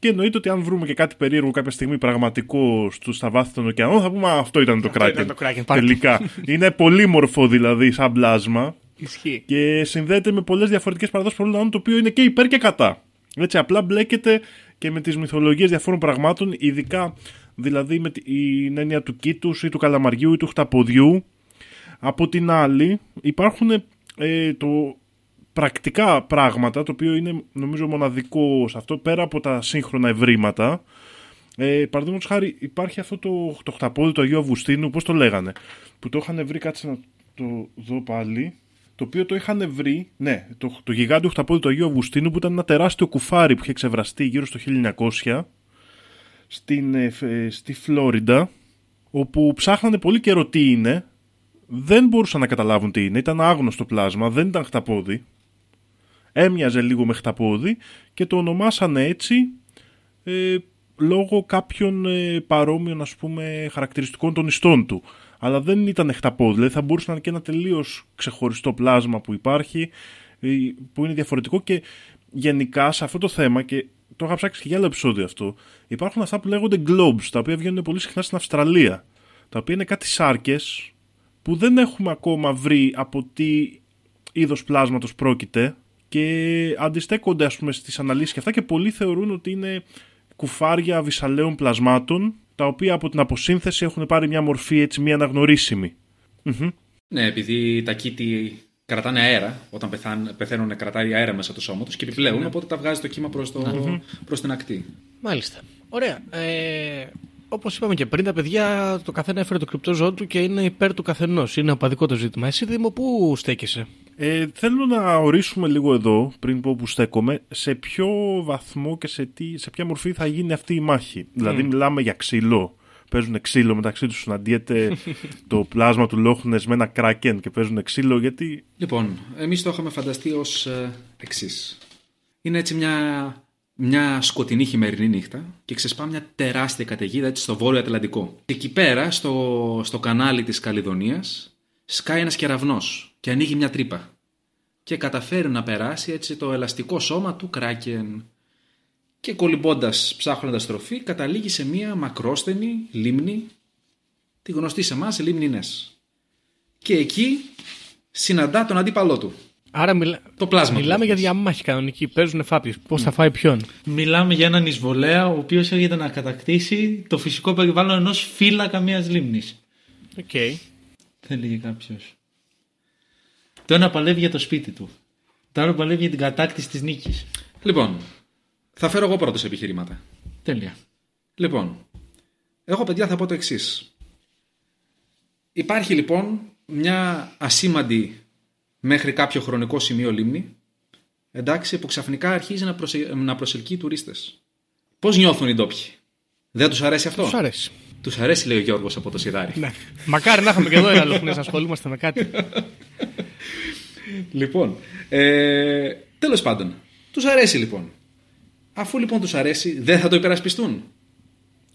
Και εννοείται ότι αν βρούμε και κάτι περίεργο κάποια στιγμή πραγματικό στου, στα βάθη των ωκεανών, θα πούμε «Α, αυτό ήταν το Kraken. ήταν το Kraken, πάρτε». Τελικά. είναι πολύ μορφό δηλαδή σαν πλάσμα Ισχύει. και συνδέεται με πολλές διαφορετικές παραδόσεις πολλών λαών, το οποίο είναι και υπέρ και κατά. Έτσι, απλά μπλέκεται και με τις μυθολογίες διαφόρων πραγμάτων, ειδικά δηλαδή με την έννοια του κήτους ή του καλαμαριού ή του χταποδιού. Από την άλλη, υπάρχουν ε, το πρακτικά πράγματα, το οποίο είναι νομίζω μοναδικό σε αυτό, πέρα από τα σύγχρονα ευρήματα. Ε, Παραδείγματος χάρη, υπάρχει αυτό το, το χταπόδι του Αγίου Αυγουστίνου, πώς το λέγανε, που το είχαν βρει, κάτσε να το δω πάλι, το οποίο το είχαν βρει, ναι, το, το γιγάντιο χταπόδι του Αγίου Αυγουστίνου, που ήταν ένα τεράστιο κουφάρι που είχε ξεβραστεί γύρω στο 1900 στην, ε, φ- ε, στη Φλόριντα, όπου ψάχνανε πολύ καιρό τι είναι, δεν μπορούσαν να καταλάβουν τι είναι, ήταν άγνωστο πλάσμα, δεν ήταν χταπόδι, έμοιαζε λίγο με χταπόδι και το ονομάσανε έτσι ε, λόγω κάποιων ε, παρόμοιων ας πούμε χαρακτηριστικών των ιστών του. Αλλά δεν ήταν χταπόδι, δηλαδή θα μπορούσε να είναι και ένα τελείως ξεχωριστό πλάσμα που υπάρχει, ε, που είναι διαφορετικό και γενικά σε αυτό το θέμα και το είχα ψάξει και για άλλο επεισόδιο αυτό. Υπάρχουν αυτά που λέγονται globes, τα οποία βγαίνουν πολύ συχνά στην Αυστραλία. Τα οποία είναι κάτι σάρκες που δεν έχουμε ακόμα βρει από τι είδος πλάσματος πρόκειται και αντιστέκονται ας πούμε στις αναλύσεις και αυτά και πολλοί θεωρούν ότι είναι κουφάρια βυσαλαίων πλασμάτων τα οποία από την αποσύνθεση έχουν πάρει μια μορφή έτσι μια αναγνωρίσιμη. Μμμ. Ναι, επειδή τα κήτη κρατάνε αέρα. Όταν πεθάν, πεθαίνουν, κρατάει αέρα μέσα το σώμα τους και επιπλέον. Οπότε τα βγάζει το κύμα προς προς την ακτή. Μάλιστα. Ωραία. Ε, Όπως είπαμε και πριν, τα παιδιά το καθένα έφερε το κρυπτό ζώο του και είναι υπέρ του καθενός. Είναι απαδικό το ζήτημα. Εσύ, Δήμο, πού στέκεσαι; Ε, θέλω να ορίσουμε λίγο εδώ, πριν πω που στέκομαι, σε ποιο βαθμό και σε, τι, σε ποια μορφή θα γίνει αυτή η μάχη. Δηλαδή, μιλάμε για ξύλο. Παίζουν ξύλο μεταξύ τους, συναντιέται το πλάσμα του Λόχνε με ένα κράκεν και παίζουν ξύλο, γιατί. Λοιπόν, εμείς το είχαμε φανταστεί ως ε, εξής. Είναι έτσι μια μια σκοτεινή χειμερινή νύχτα και ξεσπά μια τεράστια καταιγίδα έτσι στο βόρειο Ατλαντικό. Και εκεί πέρα, στο, στο κανάλι της Καλιδονίας, σκάει ένας κεραυνός και ανοίγει μια τρύπα. Και καταφέρει να περάσει έτσι το ελαστικό σώμα του Κράκεν. Και κολυμπώντας, ψάχνοντας τροφή, καταλήγει σε μια μακρόστενη λίμνη, τη γνωστή σε εμάς λίμνη Νες. Και εκεί συναντά τον αντίπαλό του, Άρα μιλά... το πλάσμα. μιλάμε για διαμάχη κανονική. Παίζουν φάπιες. Ποιος θα φάει ποιον; Μιλάμε για έναν εισβολέα ο οποίος έρχεται να κατακτήσει το φυσικό περιβάλλον ενός φύλακα μιας λίμνης. Οκ. Θα έλεγε κάποιος. Το ένα παλεύει για το σπίτι του. Το άλλο παλεύει για την κατάκτηση της νίκης. Λοιπόν, θα φέρω εγώ πρώτος επιχειρήματα. Τέλεια. Λοιπόν, εγώ παιδιά θα πω το εξής. Υπάρχει λοιπόν μια ασήμαντη μέχρι κάποιο χρονικό σημείο λίμνη, εντάξει, που ξαφνικά αρχίζει να, προσε... να προσελκύει τουρίστες. Πώς νιώθουν οι ντόπιοι; Δεν τους αρέσει αυτό; Τους αρέσει. Τους αρέσει λέει ο Γιώργος από το Σιδάρι. Ναι. Μακάρι να είχαμε και εδώ ένα λοχνέ να ασχολούμαστε με κάτι. Λοιπόν, ε, τέλος πάντων, τους αρέσει λοιπόν. Αφού λοιπόν τους αρέσει, δεν θα το υπερασπιστούν.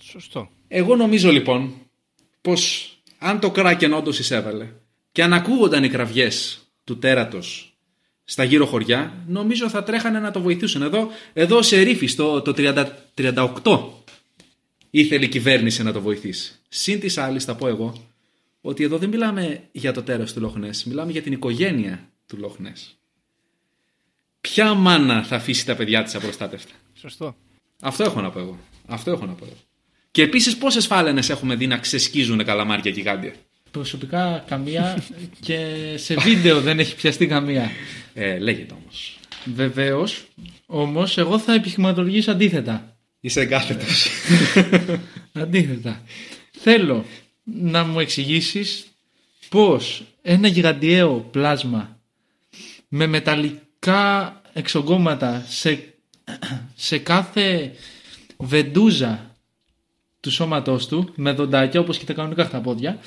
Σωστό. Εγώ νομίζω λοιπόν πως αν το κράκεν όντως εισέβαλε και αν ακούγονταν οι κραυγές του τέρατος στα γύρω χωριά, νομίζω θα τρέχανε να το βοηθούσαν. Εδώ, εδώ σε ρήφη, το, το 30, 38, ήθελε η κυβέρνηση να το βοηθήσει. Συν της άλλης θα πω εγώ, ότι εδώ δεν μιλάμε για το τέρας του Λοχνές, μιλάμε για την οικογένεια του Λοχνές. Ποια μάνα θα αφήσει τα παιδιά της απροστάτευτα; Σωστό. Αυτό έχω να πω εγώ. Αυτό έχω να πω εγώ. Και επίσης πόσες φάλαινες έχουμε δει να ξεσκίζουν καλαμάρια γιγάντια; Προσωπικά καμία και σε βίντεο δεν έχει πιαστεί καμία. Ε, λέγεται όμως. Βεβαίως, όμως εγώ θα επιχειρηματολογήσω αντίθετα. Είσαι εγκάθετος. Αντίθετα. Θέλω να μου εξηγήσεις πώς ένα γιγαντιαίο πλάσμα με μεταλλικά εξογκώματα σε, σε κάθε βεντούζα του σώματός του, με δοντάκια όπως και τα κανονικά στα πόδια,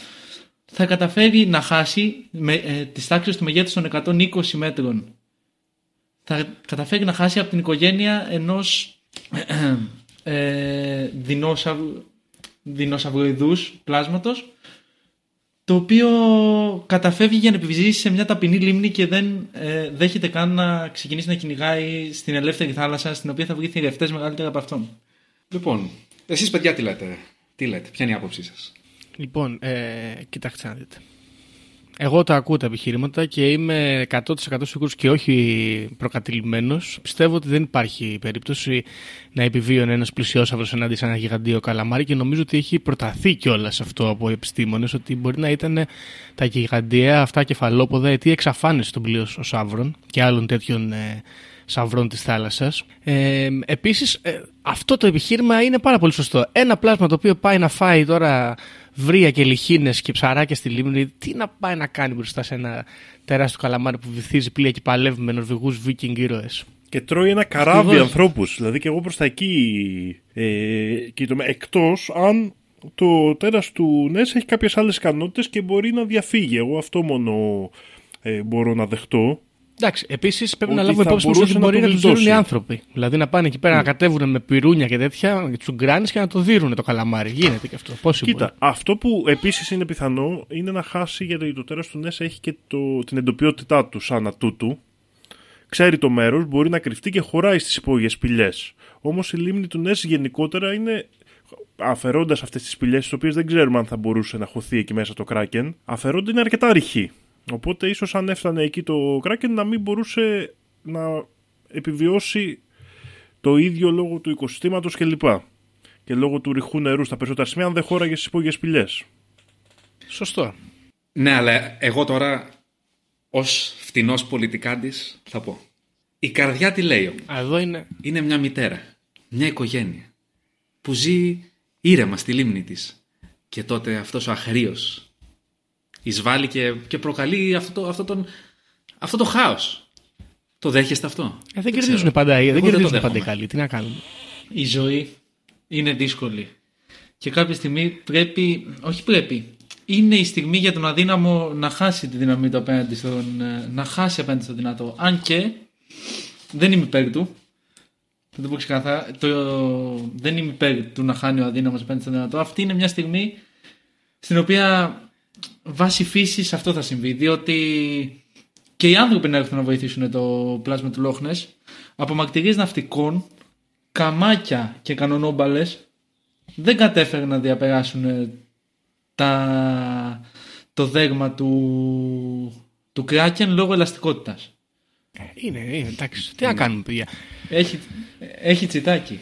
θα καταφέρει να χάσει με, ε, τις τάξεις του μεγέθους των 120 μέτρων. Θα καταφέρει να χάσει από την οικογένεια ενός ε, δεινόσαυ, δεινόσαυροειδούς πλάσματος το οποίο καταφεύγει για να επιζήσει σε μια ταπεινή λίμνη και δεν ε, δέχεται καν να ξεκινήσει να κυνηγάει στην ελεύθερη θάλασσα στην οποία θα βρει θηρευτές μεγαλύτερα από αυτόν. Λοιπόν, εσείς παιδιά τι λέτε; Τι λέτε, ποια είναι η άποψή σας; Λοιπόν, ε, κοιτάξτε να δείτε. Εγώ τα ακούω τα επιχειρήματα και είμαι 100% σίγουρος και όχι προκατηλημένος. Πιστεύω ότι δεν υπάρχει περίπτωση να επιβίωνε ένας πλησιόσαυρος ενάντια σε ένα γιγαντίο καλαμάρι και νομίζω ότι έχει προταθεί κιόλας αυτό από επιστήμονες ότι μπορεί να ήταν τα γιγαντιαία αυτά κεφαλόποδα αιτία εξαφάνιση των πλησιόσαυρων και άλλων τέτοιων ε, σαυρών της θάλασσας. Ε, επίσης, ε, αυτό το επιχείρημα είναι πάρα πολύ σωστό. Ένα πλάσμα το οποίο πάει να φάει τώρα βρύα και λιχίνες και ψαράκια στη λίμνη, τι να πάει να κάνει μπροστά σε ένα τεράστιο καλαμάρι που βυθίζει πλοία και παλεύει με Νορβηγούς βίκινγκ ήρωες. Και τρώει ένα καράβι Ακριβώς. ανθρώπους. Δηλαδή και εγώ προς τα εκεί ε, κοιτώμαι. Εκτός αν το τέρας του Νες έχει κάποιες άλλες ικανότητες και μπορεί να διαφύγει. Εγώ αυτό μόνο ε, μπορώ να δεχτώ. Εντάξει, επίσης πρέπει Ότι να λάβουμε θα υπόψη μας μπορούσε ότι να μπορεί το να του δίνουν οι βελτιώσει. άνθρωποι. Δηλαδή να πάνε εκεί πέρα να κατέβουν με πυρούνια και τέτοια, τσουγκράνε και να το δίνουν το καλαμάρι. Γίνεται και αυτό. Πόσοι μπορεί. Κοίτα, αυτό που επίσης είναι πιθανό είναι να χάσει γιατί το τέρας του Νες έχει και το, την εντοπιότητά του σαν ατούτου. Ξέρει το μέρος, μπορεί να κρυφτεί και χωράει στις υπόγειες σπηλιές. Όμως η λίμνη του Νες γενικότερα είναι αφαιρώντας αυτές τις σπηλιές τις οποίες δεν ξέρουμε αν θα μπορούσε να χωθεί εκεί μέσα το κράκεν αφαιρώνται είναι αρκετά ρηχή. Οπότε ίσως αν έφτανε εκεί το κράκεν να μην μπορούσε να επιβιώσει το ίδιο λόγω του οικοσυστήματος κλπ. Και λόγω του ρηχού νερού στα περισσότερα σημεία αν δεν χώραγες στις υπόγειες σπηλιές. Σωστό. Ναι, αλλά εγώ τώρα ως φτηνός πολιτικάντης θα πω. Η καρδιά τι λέει όμως; Α, Εδώ είναι. Είναι μια μητέρα, μια οικογένεια που ζει ήρεμα στη λίμνη της. Και τότε αυτός ο αχρίος εισβάλλει και, και προκαλεί αυτό το, αυτό, τον, αυτό το χάος. Το δέχεστε αυτό; Ε, δεν ξέρω. κερδίζουν πάντα, οι- Εγώ δεν δεν το κερδίζουν πάντα οι δέχομαι. καλοί. Τι να κάνουμε; η ζωή είναι δύσκολη. Και κάποια στιγμή πρέπει, όχι πρέπει, είναι η στιγμή για τον αδύναμο να χάσει τη δύναμή του απέναντι στον, ε, να χάσει απέναντι στο δυνατό. Αν και δεν είμαι υπέρ του. Θα το πω ξεκάθαρα. Το, δεν είμαι υπέρ του να χάνει ο αδύναμος απέναντι στο δυνατό. Αυτή είναι μια στιγμή στην οποία βάσει φύσης αυτό θα συμβεί. Διότι και οι άνθρωποι να έρθουν να βοηθήσουν το πλάσμα του Λόχνες από μακτηρίες ναυτικών καμάκια και κανονόμπαλες δεν κατέφεραν να διαπεράσουν ε, τα, το δέγμα του, του Κράκεν λόγω ελαστικότητας. Είναι, είναι, εντάξει. Τι να κάνουμε, παιδιά. Έχει, έχει τσιτάκι.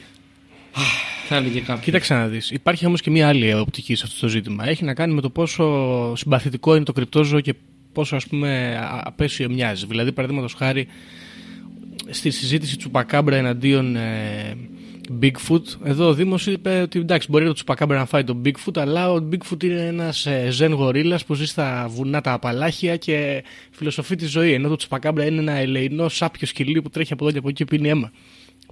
Θα έλεγε κάποιος. Κοίταξε να δεις. Υπάρχει όμως και μία άλλη οπτική σε αυτό το ζήτημα. Έχει να κάνει με το πόσο συμπαθητικό είναι το κρυπτόζωο και πόσο ας πούμε α- απέσιο μοιάζει. Δηλαδή, παραδείγματος χάρη, στη συζήτηση Τσουπακάμπρα εναντίον ε, Bigfoot, εδώ ο Δήμος είπε ότι εντάξει, μπορεί το Τσουπακάμπρα να φάει τον Bigfoot, αλλά ο Bigfoot είναι ένας ε, ζεν γορίλας που ζει στα βουνά τα απαλάχια και φιλοσοφεί τη ζωή. Ενώ το Τσουπακάμπρα είναι ένα ελεηνό σάπιο σκυλί που τρέχει από εδώ και από εκεί και πίνει αίμα.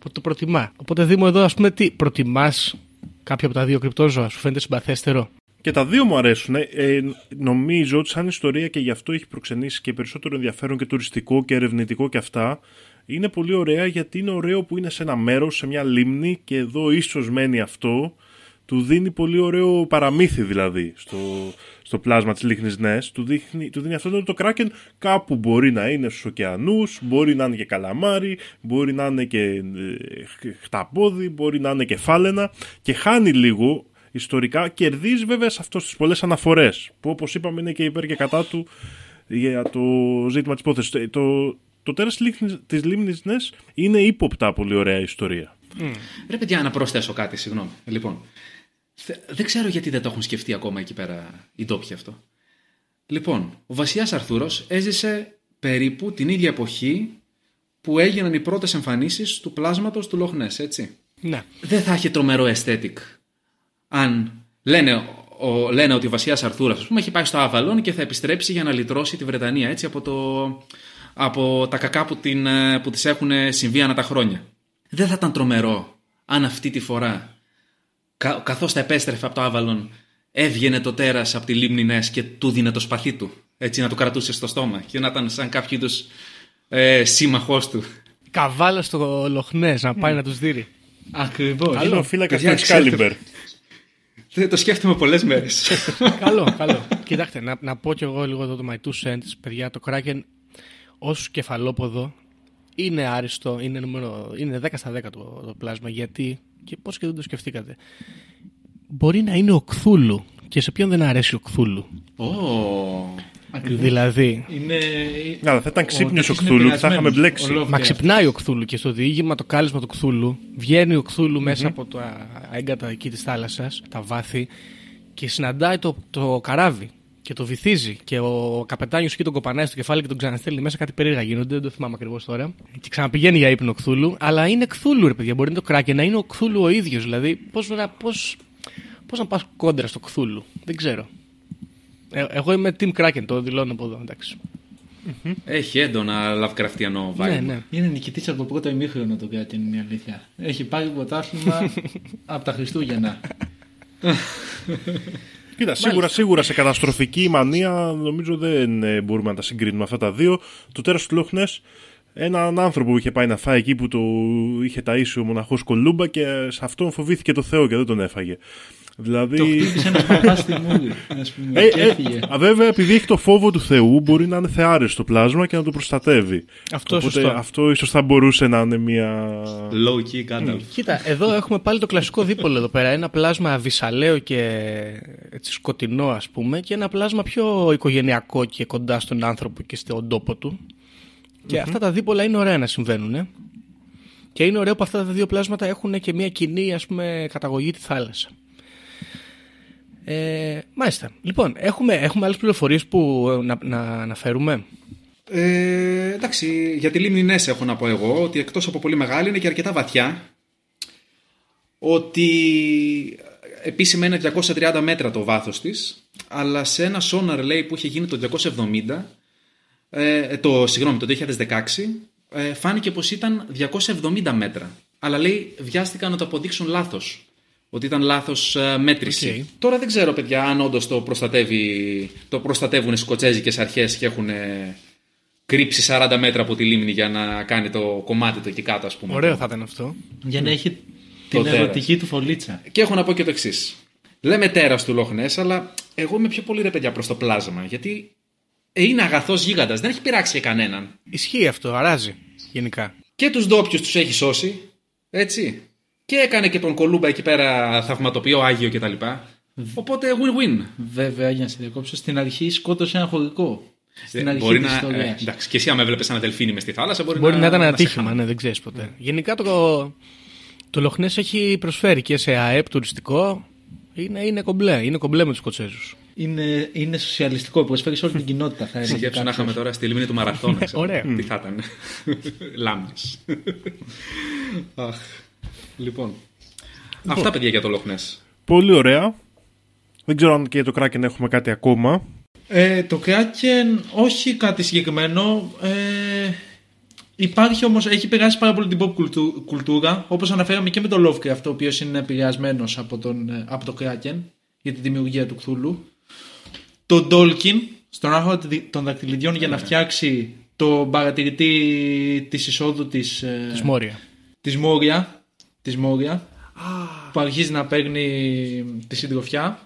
Οπότε το προτιμά. Οπότε Δήμο εδώ, ας πούμε, τι προτιμάς κάποιο από τα δύο κρυπτόζωα, σου φαίνεται συμπαθέστερο; Και τα δύο μου αρέσουν. Ε, Ε, νομίζω ότι σαν ιστορία και γι' αυτό έχει προξενήσει και περισσότερο ενδιαφέρον και τουριστικό και ερευνητικό και αυτά. Είναι πολύ ωραία γιατί είναι ωραίο που είναι σε ένα μέρος, σε μια λίμνη και εδώ ίσως μένει αυτό. Του δίνει πολύ ωραίο παραμύθι δηλαδή στο, στο πλάσμα της Λίχνης Νες. Του, δείχνει, του δίνει αυτό ότι το κράκεν κάπου μπορεί να είναι στους ωκεανούς, μπορεί να είναι και καλαμάρι, μπορεί να είναι και ε, χ- χταπόδι, μπορεί να είναι και φάλαινα και χάνει λίγο ιστορικά. Κερδίζει βέβαια σε αυτός τις πολλές αναφορές που όπως είπαμε είναι και υπέρ και κατά του για το ζήτημα της υπόθεσης. Ε, Το, το τέρας της Λίχνης- της Λίμνης Νες είναι ύποπτα πολύ ωραία ιστορία. Ρε παιδιά, να προσθέσω κάτι, συγγνώμη. Λοιπόν, θε- δεν ξέρω γιατί δεν το έχουν σκεφτεί ακόμα εκεί πέρα οι ντόπιοι αυτό. Λοιπόν, ο βασιλιάς Αρθούρος έζησε περίπου την ίδια εποχή που έγιναν οι πρώτες εμφανίσεις του πλάσματος του Λοχνές, έτσι. Ναι. Δεν θα έχει τρομερό aesthetic αν λένε, ο, λένε ότι ο βασιλιάς Αρθούρας ας πούμε, έχει πάει στο Αβαλόν και θα επιστρέψει για να λυτρώσει τη Βρετανία έτσι, από, το, από τα κακά που, την, ε, που τις έχουν συμβεί ανά τα χρόνια. Δεν θα ήταν τρομερό αν αυτή τη φορά κα, καθώς θα επέστρεφε από το Άβαλον έβγαινε το τέρας από τη λίμνη Νες και του δίνε το σπαθί του έτσι να το κρατούσε στο στόμα και να ήταν σαν κάποιο είδους ε, σύμμαχός του. Καβάλα στο Λοχνές να πάει να τους δει. Ακριβώς. Είναι ο φύλακα του Παιδιά, Excalibur. Δεν το σκέφτομαι πολλές μέρες. καλό, καλό. Κοιτάξτε, να, να πω κι εγώ λίγο εδώ το My Two Cents, παιδιά. Το Kraken ως κεφαλόποδο είναι άριστο, είναι, νούμερο, είναι 10 στα 10 το, το πλάσμα. Γιατί, και πώς και δεν το σκεφτήκατε, μπορεί να είναι ο Κθούλου. Και σε ποιον δεν αρέσει ο Κθούλου. Ω, Δηλαδή, Είναι... Αλλά θα ήταν ξύπνιος ο τέτοιος Κθούλου είναι και θα είχαμε πειρασμένος, μπλέξει. ο Lovecraft. Μα ξυπνάει ο Κθούλου και στο διήγημα το κάλεσμα του Κθούλου βγαίνει ο κθουλου μέσα από τα έγκατα εκεί της θάλασσας, τα βάθη και συναντάει το, το καράβι και το βυθίζει και ο καπετάνιος εκεί τον κοπανάει στο κεφάλι και τον ξαναστέλνει μέσα κάτι περίεργα γίνονται, δεν το θυμάμαι ακριβώς τώρα και ξαναπηγαίνει για ύπνο ο Κθούλου αλλά είναι Κθούλου ρε παιδιά, μπορεί να το κράκι να είναι ο Κθούλου ο ίδιος δηλαδή πώς, να- πώς, πώς να πας κόντρα στο Κθούλου, δεν ξέρω ε, εγώ είμαι Team Kraken, το δηλώνω από εδώ, εντάξει. Έχει έντονα Lovecraftiano vibe. Ναι, ναι. Είναι νικητής από το πρώτο ημίχρονο το Kraken, είναι η αλήθεια. Έχει πάρει πρωτάθλημα από τα Χριστούγεννα. Κοίτα, σίγουρα, σίγουρα σε καταστροφική μανία νομίζω δεν ε, μπορούμε να τα συγκρίνουμε αυτά τα δύο. Το τέρας του Λόχνες, έναν άνθρωπο που είχε πάει να φάει εκεί που το είχε ταΐσει ο μοναχός Κολούμπα και σε αυτόν φοβήθηκε το Θεό και δεν τον έφαγε. Δηλαδή... το χτύπησε ένα παπά στη μούρη, ας πούμε, Ε, και ε, έφυγε. α, βέβαια, επειδή έχει το φόβο του Θεού, μπορεί να είναι θεάρεστο το πλάσμα και να το προστατεύει. Αυτό Οπότε σωστό. αυτό ίσως θα μπορούσε να είναι μια. Low key Gandalf. Κοίτα, εδώ έχουμε πάλι το κλασικό δίπολο εδώ πέρα. Ένα πλάσμα βυσαλαίο και έτσι σκοτεινό ας πούμε και ένα πλάσμα πιο οικογενειακό και κοντά στον άνθρωπο και στον τόπο του. Και αυτά τα δίπολα είναι ωραία να συμβαίνουν. ε. Και είναι ωραίο που αυτά τα δύο πλάσματα έχουν και μια κοινή ας πούμε καταγωγή τη θάλασσα. Ε, μάλιστα. Λοιπόν, έχουμε, έχουμε άλλες πληροφορίες που ε, να, να αναφέρουμε; Ε, εντάξει, για τη λίμνη Νέσ έχω να πω εγώ ότι εκτός από πολύ μεγάλη είναι και αρκετά βαθιά. Ότι επίσημα είναι 230 μέτρα το βάθος της, αλλά σε ένα sonar λέει που είχε γίνει το 270, ε, το, συγγνώμη, το 2016, ε, φάνηκε πως ήταν 270 μέτρα. Αλλά λέει βιάστηκαν να το αποδείξουν λάθος. Ότι ήταν λάθος ε, μέτρηση. Οκ. Τώρα δεν ξέρω παιδιά αν όντως το, προστατεύει, το προστατεύουν οι σκοτσέζικες αρχές και έχουν ε, κρύψει 40 μέτρα από τη λίμνη για να κάνει το κομμάτι το εκεί κάτω ας πούμε. Ωραίο θα ήταν αυτό. Για να έχει Το την τέρας. ερωτική του φωλίτσα. Και έχω να πω και το εξής. Λέμε τέρα του Λόχνες, αλλά εγώ είμαι πιο πολύ ρε παιδιά προς το πλάσμα. Γιατί ε, είναι αγαθός γίγαντας, δεν έχει πειράξει για κανέναν. Ισχύει αυτό, αράζει γενικά. Και τους ντόπιους τους έχει σώσει. Έτσι. Και έκανε και τον Κολούμπα εκεί πέρα θαυματοποιό, Άγιο κτλ. Οπότε win-win. Βέβαια, για να σε διακόψω, στην αρχή σκότωσε ένα χωρικό. Στην Ε, αρχή μπορεί της να, ιστορίας. ε, εντάξει, και εσύ άμα έβλεπες ένα δελφίνι μες στη θάλασσα, μπορεί, Μπορεί να ήταν ένα σε τύχημα, χάνει. ναι, δεν ξέρεις ποτέ. Γενικά το, το Λοχνές έχει προσφέρει και σε ΑΕΠ τουριστικό. Είναι, είναι κομπλέ, είναι κομπλέ με τους Σκοτσέζους. Είναι, είναι σοσιαλιστικό, προσφέρει σε όλη την κοινότητα, θα έλεγε. Σκέψου να κάποιος. είχαμε τώρα στη λίμνη του Μαραθώνα. ξέρω. Ωραία. Τι θα ήταν. Λάμνης. Αχ. Λοιπόν. Αυτά παιδιά για το Λόχνες. Πολύ ωραία. Δεν ξέρω αν και για το Kraken έχουμε κάτι ακόμα. Ε, το Kraken, όχι κάτι συγκεκριμένο. Ε, υπάρχει όμως, έχει επηρεάσει πάρα πολύ την pop κουλτου- κουλτούρα, όπως αναφέραμε και με τον Lovecraft, ο οποίος είναι επηρεασμένος από, τον, ε, από το Kraken για τη δημιουργία του Cthulhu. Το Tolkien, στον άρχο των δακτυλιδιών για να φτιάξει το παρατηρητή της εισόδου της, ε, Της Μόρια. της Μόρια, της Μόρια που αρχίζει να παίρνει τη συντροφιά.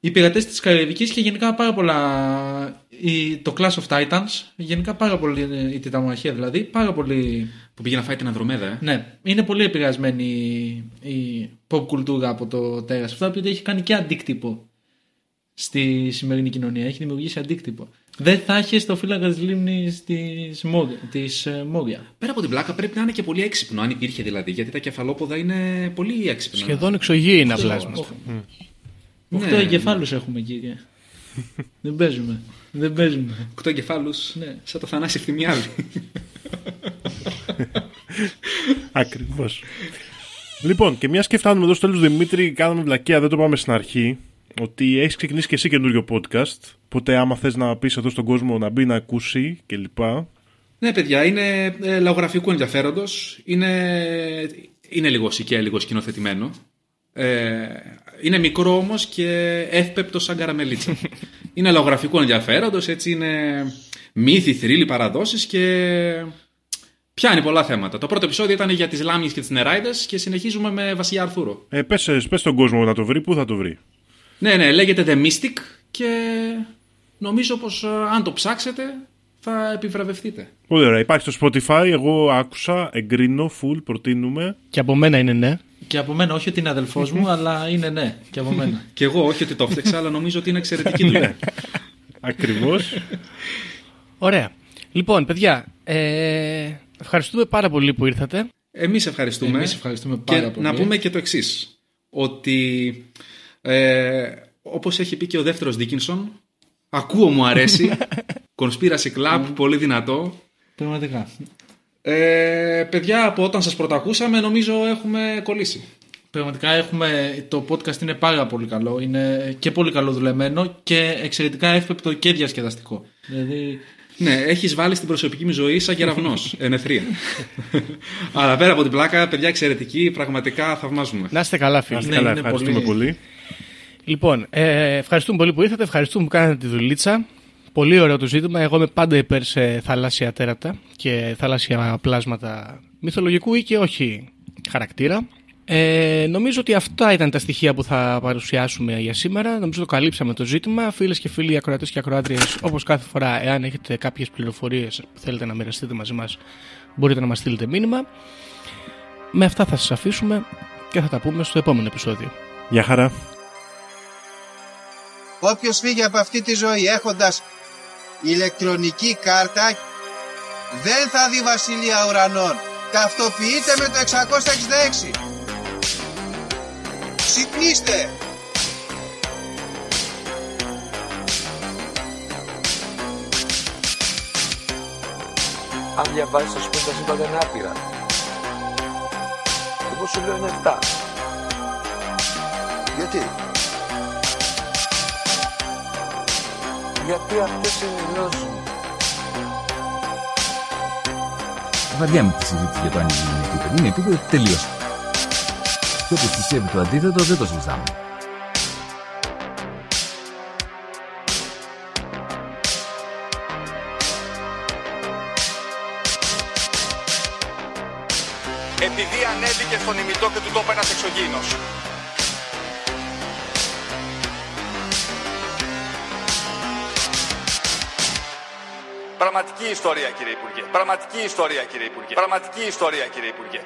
Οι πειρατές της Καραϊβική και γενικά πάρα πολλά. η- το Clash of Titans, γενικά πάρα πολύ. η Τιταμαχία δηλαδή, πάρα πολύ. Που πήγε να φάει την Ανδρομέδα, ε. Ναι, είναι πολύ επηρεασμένη η, η pop κουλτούρα από το τέρας. Αυτό επειδή έχει κάνει και αντίκτυπο στη σημερινή κοινωνία. Έχει δημιουργήσει αντίκτυπο. Δεν θα έχεις το φύλακα της λίμνης της Μόρια. Πέρα από την πλάκα πρέπει να είναι και πολύ έξυπνο, αν υπήρχε δηλαδή, γιατί τα κεφαλόποδα είναι πολύ έξυπνα. Σχεδόν εξωγήινα πλάσματα. Οχτώ Ναι. εγκεφάλους έχουμε, κύριε. Δεν παίζουμε. Δεν παίζουμε. Οκτώ εγκεφάλους. Ναι. Σαν το Θανάση Ευθυμιάδη. Ακριβώς. Λοιπόν, και μιας και φτάνουμε εδώ στο τέλος Δημήτρη, κάναμε βλακεία, δεν το πάμε στην αρχή. Ότι έχεις ξεκινήσει και εσύ καινούριο podcast. Οπότε, άμα θες να πεις εδώ στον κόσμο να μπει να ακούσει κλπ. ναι, παιδιά, είναι ε, λαογραφικού ενδιαφέροντος. Είναι, είναι λίγο σικαία, λίγο σκηνοθετημένο. Ε, είναι μικρό όμως και εύπεπτο σαν καραμελίτσα. είναι λαογραφικού ενδιαφέροντος, έτσι είναι μύθοι, θρύλοι, παραδόσεις και πιάνει πολλά θέματα. Το πρώτο επεισόδιο ήταν για τις λάμιες και τις νεράιδες και συνεχίζουμε με Βασιλιά Αρθούρο. Ε, πες, πες στον κόσμο να το βρει, πού θα το βρει. Ναι, ναι, λέγεται The Mystic και νομίζω πως ε, αν το ψάξετε θα επιβραβευτείτε. Πολύ ωραία. Υπάρχει στο Spotify, εγώ άκουσα, εγκρίνω, full, προτείνουμε. Και από μένα είναι ναι. Και από μένα, όχι ότι είναι αδελφός μου, αλλά είναι ναι. Και από μένα. Και εγώ όχι ότι το φτιάξα, αλλά νομίζω ότι είναι εξαιρετική δουλειά. Ακριβώς. Ωραία. Λοιπόν, παιδιά, ε, ευχαριστούμε πάρα πολύ που ήρθατε. Εμείς ευχαριστούμε. Εμείς ευχαριστούμε και πάρα πολύ. να πούμε και το εξής. Ότι ε, όπως έχει πει και ο δεύτερος Δίκινσον, ακούω μου αρέσει, Conspiracy Club, πολύ δυνατό. Πραγματικά. Ε, παιδιά, από όταν σας πρωτακούσαμε νομίζω έχουμε κολλήσει. Πραγματικά έχουμε, το podcast είναι πάρα πολύ καλό. Είναι και πολύ καλό δουλεμένο και εξαιρετικά εύπεπτο και διασκεδαστικό. Δηλαδή, Ναι, έχεις βάλει στην προσωπική μου ζωή σαν κεραυνός. Ενεθρία. Αλλά πέρα από την πλάκα, παιδιά εξαιρετική, πραγματικά θαυμάζουμε. Να είστε καλά, φίλοι. Ναι, Καλά, είναι ευχαριστούμε πολύ- πολύ. Λοιπόν, ε, ευχαριστούμε πολύ που ήρθατε, ευχαριστούμε που κάνατε τη δουλίτσα. Πολύ ωραίο το ζήτημα. Εγώ είμαι πάντα υπέρ σε θαλάσσια τέρατα και θαλάσσια πλάσματα μυθολογικού ή και όχι χαρακτήρα. Ε, νομίζω ότι αυτά ήταν τα στοιχεία που θα παρουσιάσουμε για σήμερα. Νομίζω το καλύψαμε το ζήτημα. Φίλες και φίλοι, ακροατές και ακροάτριες, όπως κάθε φορά, εάν έχετε κάποιες πληροφορίες που θέλετε να μοιραστείτε μαζί μας, μπορείτε να μας στείλετε μήνυμα. Με αυτά θα σας αφήσουμε και θα τα πούμε στο επόμενο επεισόδιο. Γεια χαρά. Όποιος φύγει από αυτή τη ζωή έχοντας ηλεκτρονική κάρτα δεν θα δει βασιλεία ουρανών. Ταυτοποιείτε με το 666. Ξυπνήστε! Αν διαβάζεις, ας πούμε, τα σύμπαντα είναι άπειρα. Εγώ σου λέω είναι 7. Γιατί; Γιατί αυτές είναι οι γνώσεις μου. Βαριάμαι τη συζήτηση για το αν είναι επίπεδο. Είναι επίπεδο τελείωσε. Και όποιος πιστεύει το αντίθετο δεν το συζητάμε. Επειδή ανέβηκε στον ημιτό και του τόπου ένας εξωγήινος. Πραγματική ιστορία κύριε Υπουργέ. Πραγματική ιστορία κύριε Υπουργέ. Πραγματική ιστορία κύριε Υπουργέ.